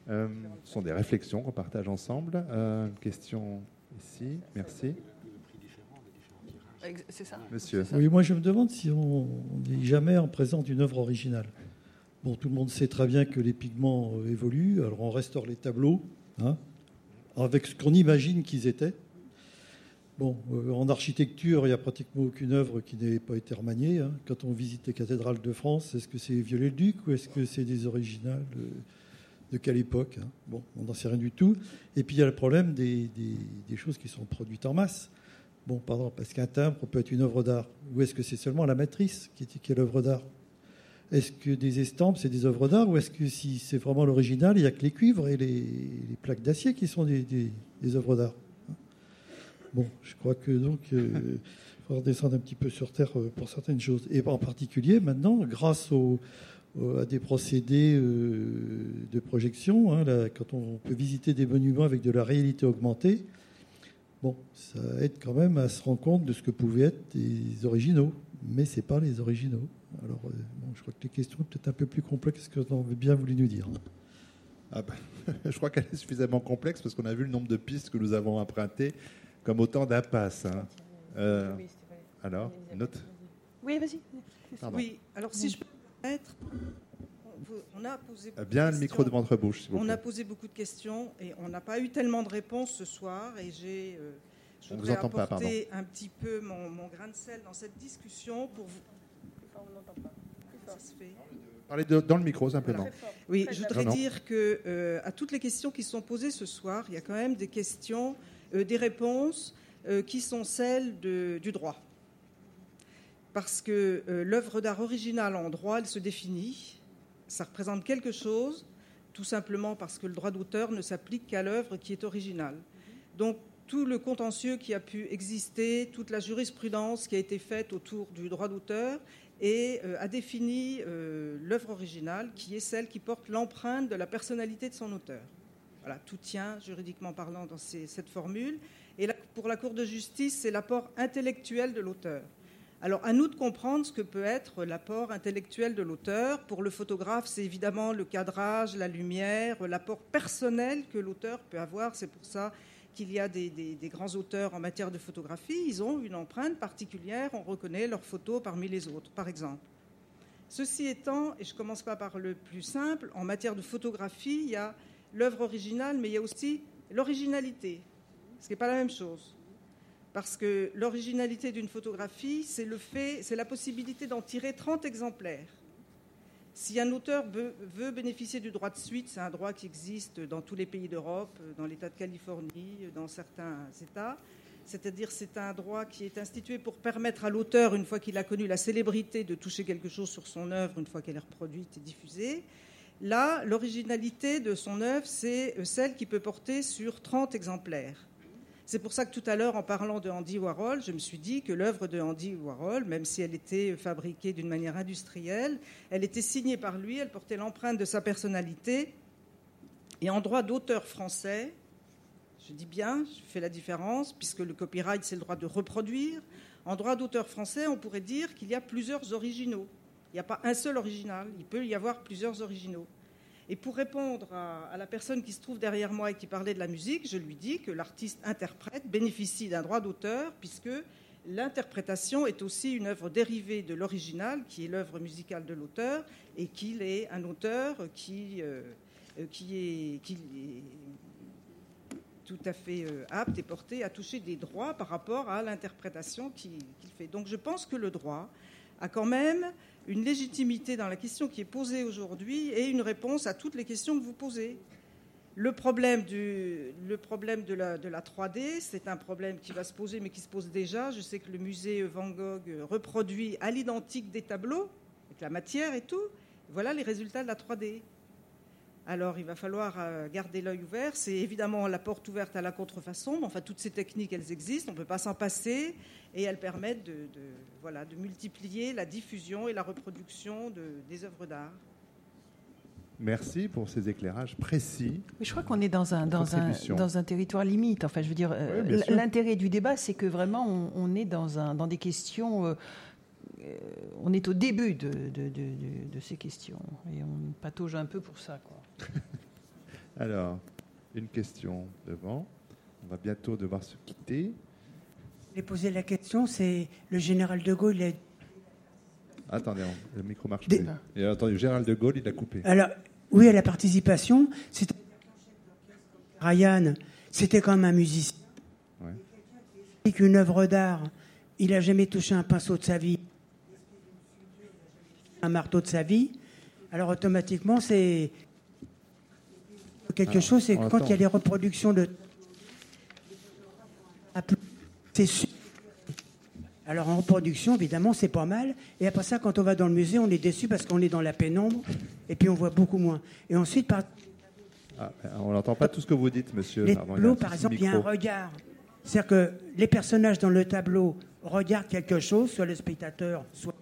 ce sont des réflexions qu'on partage ensemble. une question ici. Merci. C'est ça? Monsieur. Oui, moi je me demande si on n'est jamais en présence d'une œuvre originale. Bon, tout le monde sait très bien que les pigments euh, évoluent, alors on restaure les tableaux hein, avec ce qu'on imagine qu'ils étaient. Bon, euh, en architecture, il n'y a pratiquement aucune œuvre qui n'ait pas été remaniée. Hein. Quand on visite les cathédrales de France, est-ce que c'est Viollet-le-Duc ou est-ce que c'est des originales de, quelle époque hein? Bon, on n'en sait rien du tout. Et puis il y a le problème des, choses qui sont produites en masse. Bon, pardon, parce qu'un timbre peut être une œuvre d'art. Ou est-ce que c'est seulement la matrice qui est l'œuvre d'art? Est-ce que des estampes, c'est des œuvres d'art ou est-ce que si c'est vraiment l'original, il n'y a que les cuivres et les, plaques d'acier qui sont des, œuvres d'art? Bon, je crois que donc il euh, faut redescendre un petit peu sur Terre euh, pour certaines choses. Et en particulier, maintenant, grâce à des procédés euh, de projection, hein, quand on peut visiter des monuments avec de la réalité augmentée, bon, ça aide quand même à se rendre compte de ce que pouvaient être des originaux. Mais ce n'est pas les originaux. Alors, euh, je crois que les questions sont peut-être un peu plus complexes que vous avez bien voulu nous dire. Ah ben, je crois qu'elle est suffisamment complexe parce qu'on a vu le nombre de pistes que nous avons empruntées comme autant d'impasses. Hein. Euh, alors, une autre Oui, vas-y. Oui, alors si je peux être, on a posé ah, bien le micro de votre bouche. on a posé beaucoup de questions et on n'a pas eu tellement de réponses ce soir et j'ai, euh, je On vous voudrais entend pas, pardon. apporter un petit peu mon, mon grain de sel dans cette discussion pour vous. Ça se fait. Parlez dans le micro simplement. Oui, je voudrais Non, non. dire que euh, à toutes les questions qui sont posées ce soir, il y a quand même des questions, euh, des réponses euh, qui sont celles de- du droit. Parce que euh, l'œuvre d'art originale en droit, elle se définit. Ça représente quelque chose, tout simplement parce que le droit d'auteur ne s'applique qu'à l'œuvre qui est originale. Donc tout le contentieux qui a pu exister, toute la jurisprudence qui a été faite autour du droit d'auteur et euh, a défini euh, l'œuvre originale qui est celle qui porte l'empreinte de la personnalité de son auteur. Voilà, tout tient juridiquement parlant dans cette formule. Et pour la Cour de justice, c'est l'apport intellectuel de l'auteur. Alors, à nous de comprendre ce que peut être l'apport intellectuel de l'auteur. Pour le photographe, c'est évidemment le cadrage, la lumière, l'apport personnel que l'auteur peut avoir. C'est pour ça qu'il y a des, grands auteurs en matière de photographie. Ils ont une empreinte particulière. On reconnaît leurs photos parmi les autres, par exemple. Ceci étant, et je commence pas par le plus simple, en matière de photographie, il y a l'œuvre originale, mais il y a aussi l'originalité, ce qui n'est pas la même chose. Parce que l'originalité d'une photographie, c'est le fait, c'est la possibilité d'en tirer 30 exemplaires. Si un auteur veut, bénéficier du droit de suite, c'est un droit qui existe dans tous les pays d'Europe, dans l'État de Californie, dans certains États. C'est-à-dire c'est un droit qui est institué pour permettre à l'auteur, une fois qu'il a connu la célébrité, de toucher quelque chose sur son œuvre une fois qu'elle est reproduite et diffusée. Là, l'originalité de son œuvre, c'est euh, celle qui peut porter sur 30 exemplaires. C'est pour ça que tout à l'heure, en parlant de Andy Warhol, je me suis dit que l'œuvre de Andy Warhol, même si elle était fabriquée d'une manière industrielle, elle était signée par lui, elle portait l'empreinte de sa personnalité. Et en droit d'auteur français, je dis bien, je fais la différence, puisque le copyright, c'est le droit de reproduire. En droit d'auteur français, on pourrait dire qu'il y a plusieurs originaux. Il n'y a pas un seul original, il peut y avoir plusieurs originaux. Et pour répondre à, la personne qui se trouve derrière moi et qui parlait de la musique, je lui dis que l'artiste-interprète bénéficie d'un droit d'auteur, puisque l'interprétation est aussi une œuvre dérivée de l'original, qui est l'œuvre musicale de l'auteur, et qu'il est un auteur qui, euh, est, tout à fait euh, apte et porté à toucher des droits par rapport à l'interprétation qu'il fait. Donc je pense que le droit a quand même une légitimité dans la question qui est posée aujourd'hui et une réponse à toutes les questions que vous posez. Le problème, de, la, de la 3D, c'est un problème qui va se poser, mais qui se pose déjà. Je sais que le musée Van Gogh reproduit à l'identique des tableaux, avec la matière et tout. Voilà les résultats de la 3D. Alors, il va falloir euh, garder l'œil ouvert. C'est évidemment la porte ouverte à la contrefaçon. mais Enfin, toutes ces techniques, elles existent. On ne peut pas s'en passer. Et elles permettent de, de, voilà, de multiplier la diffusion et la reproduction de, des œuvres d'art. Merci pour ces éclairages précis. Mais je crois qu'on est dans un, dans, un, dans un territoire limite. Enfin, je veux dire, euh, Oui, l'intérêt du débat, c'est que vraiment, on, on est dans, un, dans des questions. euh, euh, on est au début de, de, de- de- de ces questions. Et on patauge un peu pour ça. Quoi. Alors, une question devant. On va bientôt devoir se quitter. J'ai posé la question, c'est le général de Gaulle. il a- Attendez, on- le micro marche Des- plus. Et attendez, Gérald de Gaulle, il a coupé. Alors, oui, à la participation, c'était Ryan, c'était quand même un musicien. Ouais. Et qu'une œuvre d'art, il n'a jamais touché un pinceau de sa vie, un marteau de sa vie. Alors automatiquement, c'est quelque Ah, chose. C'est on quand il y a des reproductions de, c'est sûr. Alors en reproduction, évidemment, c'est pas mal. Et après ça, quand on va dans le musée, on est déçu parce qu'on est dans la pénombre et puis on voit beaucoup moins. Et ensuite, par Ah, on n'entend pas tout ce que vous dites, monsieur. les Pardon, tableaux, par exemple, il y a un regard. C'est-à-dire que les personnages dans le tableau regardent quelque chose, soit le spectateur, soit.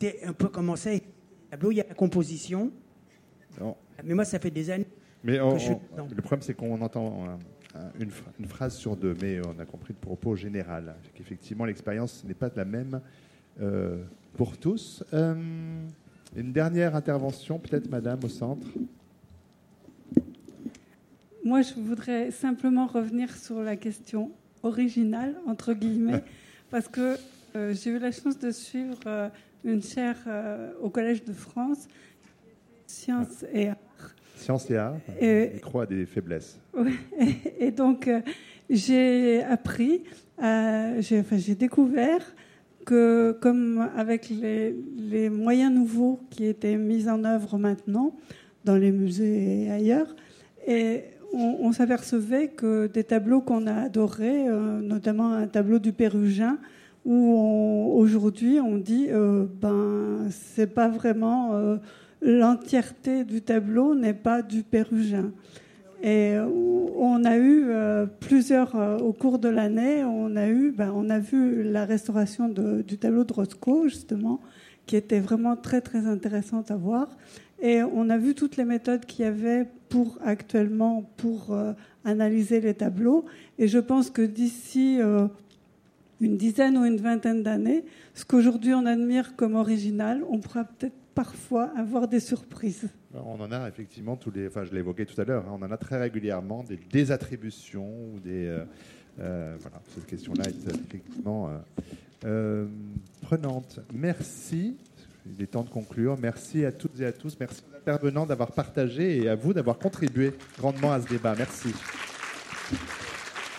C'est un peu comment c'est. Le tableau, il y a la composition. Non. Mais moi, ça fait des années Mais que on- je suis on- dedans. le problème, c'est qu'on entend un- une, phra- une phrase sur deux, mais on a compris le propos général. Qu'effectivement, l'expérience n'est pas la même euh, pour tous. Euh, une dernière intervention, peut-être, madame, au centre. Moi, je voudrais simplement revenir sur la question originale, entre guillemets, parce que euh, j'ai eu la chance de suivre euh, une chaire euh, au Collège de France, sciences et arts. Science et art, Et- il croit à des faiblesses. Ouais. Et donc, euh, j'ai appris, j'ai enfin, découvert que, comme avec les, les moyens nouveaux qui étaient mis en œuvre maintenant dans les musées et ailleurs, et on, on s'apercevait que des tableaux qu'on a adorés, euh, notamment un tableau du Pérugin, où aujourd'hui on dit euh, ben c'est pas vraiment euh, l'entièreté du tableau n'est pas du Pérugin. Et on a eu euh, plusieurs, euh, au cours de l'année, on a eu, ben, on a vu la restauration du tableau de Roscoe, justement, qui était vraiment très, très intéressante à voir. Et on a vu toutes les méthodes qu'il y avait pour, actuellement, pour euh, analyser les tableaux. Et je pense que d'ici une dizaine ou une vingtaine d'années, ce qu'aujourd'hui on admire comme original, on pourra peut-être parfois avoir des surprises. On en a effectivement tous les. Enfin, je l'évoquais tout à l'heure. hein, on en a très régulièrement des désattributions ou des. euh, euh, voilà, cette question-là est effectivement euh, euh, prenante. Merci. Il est temps de conclure. Merci à toutes et à tous. Merci aux intervenants d'avoir partagé et à vous d'avoir contribué grandement à ce débat. Merci.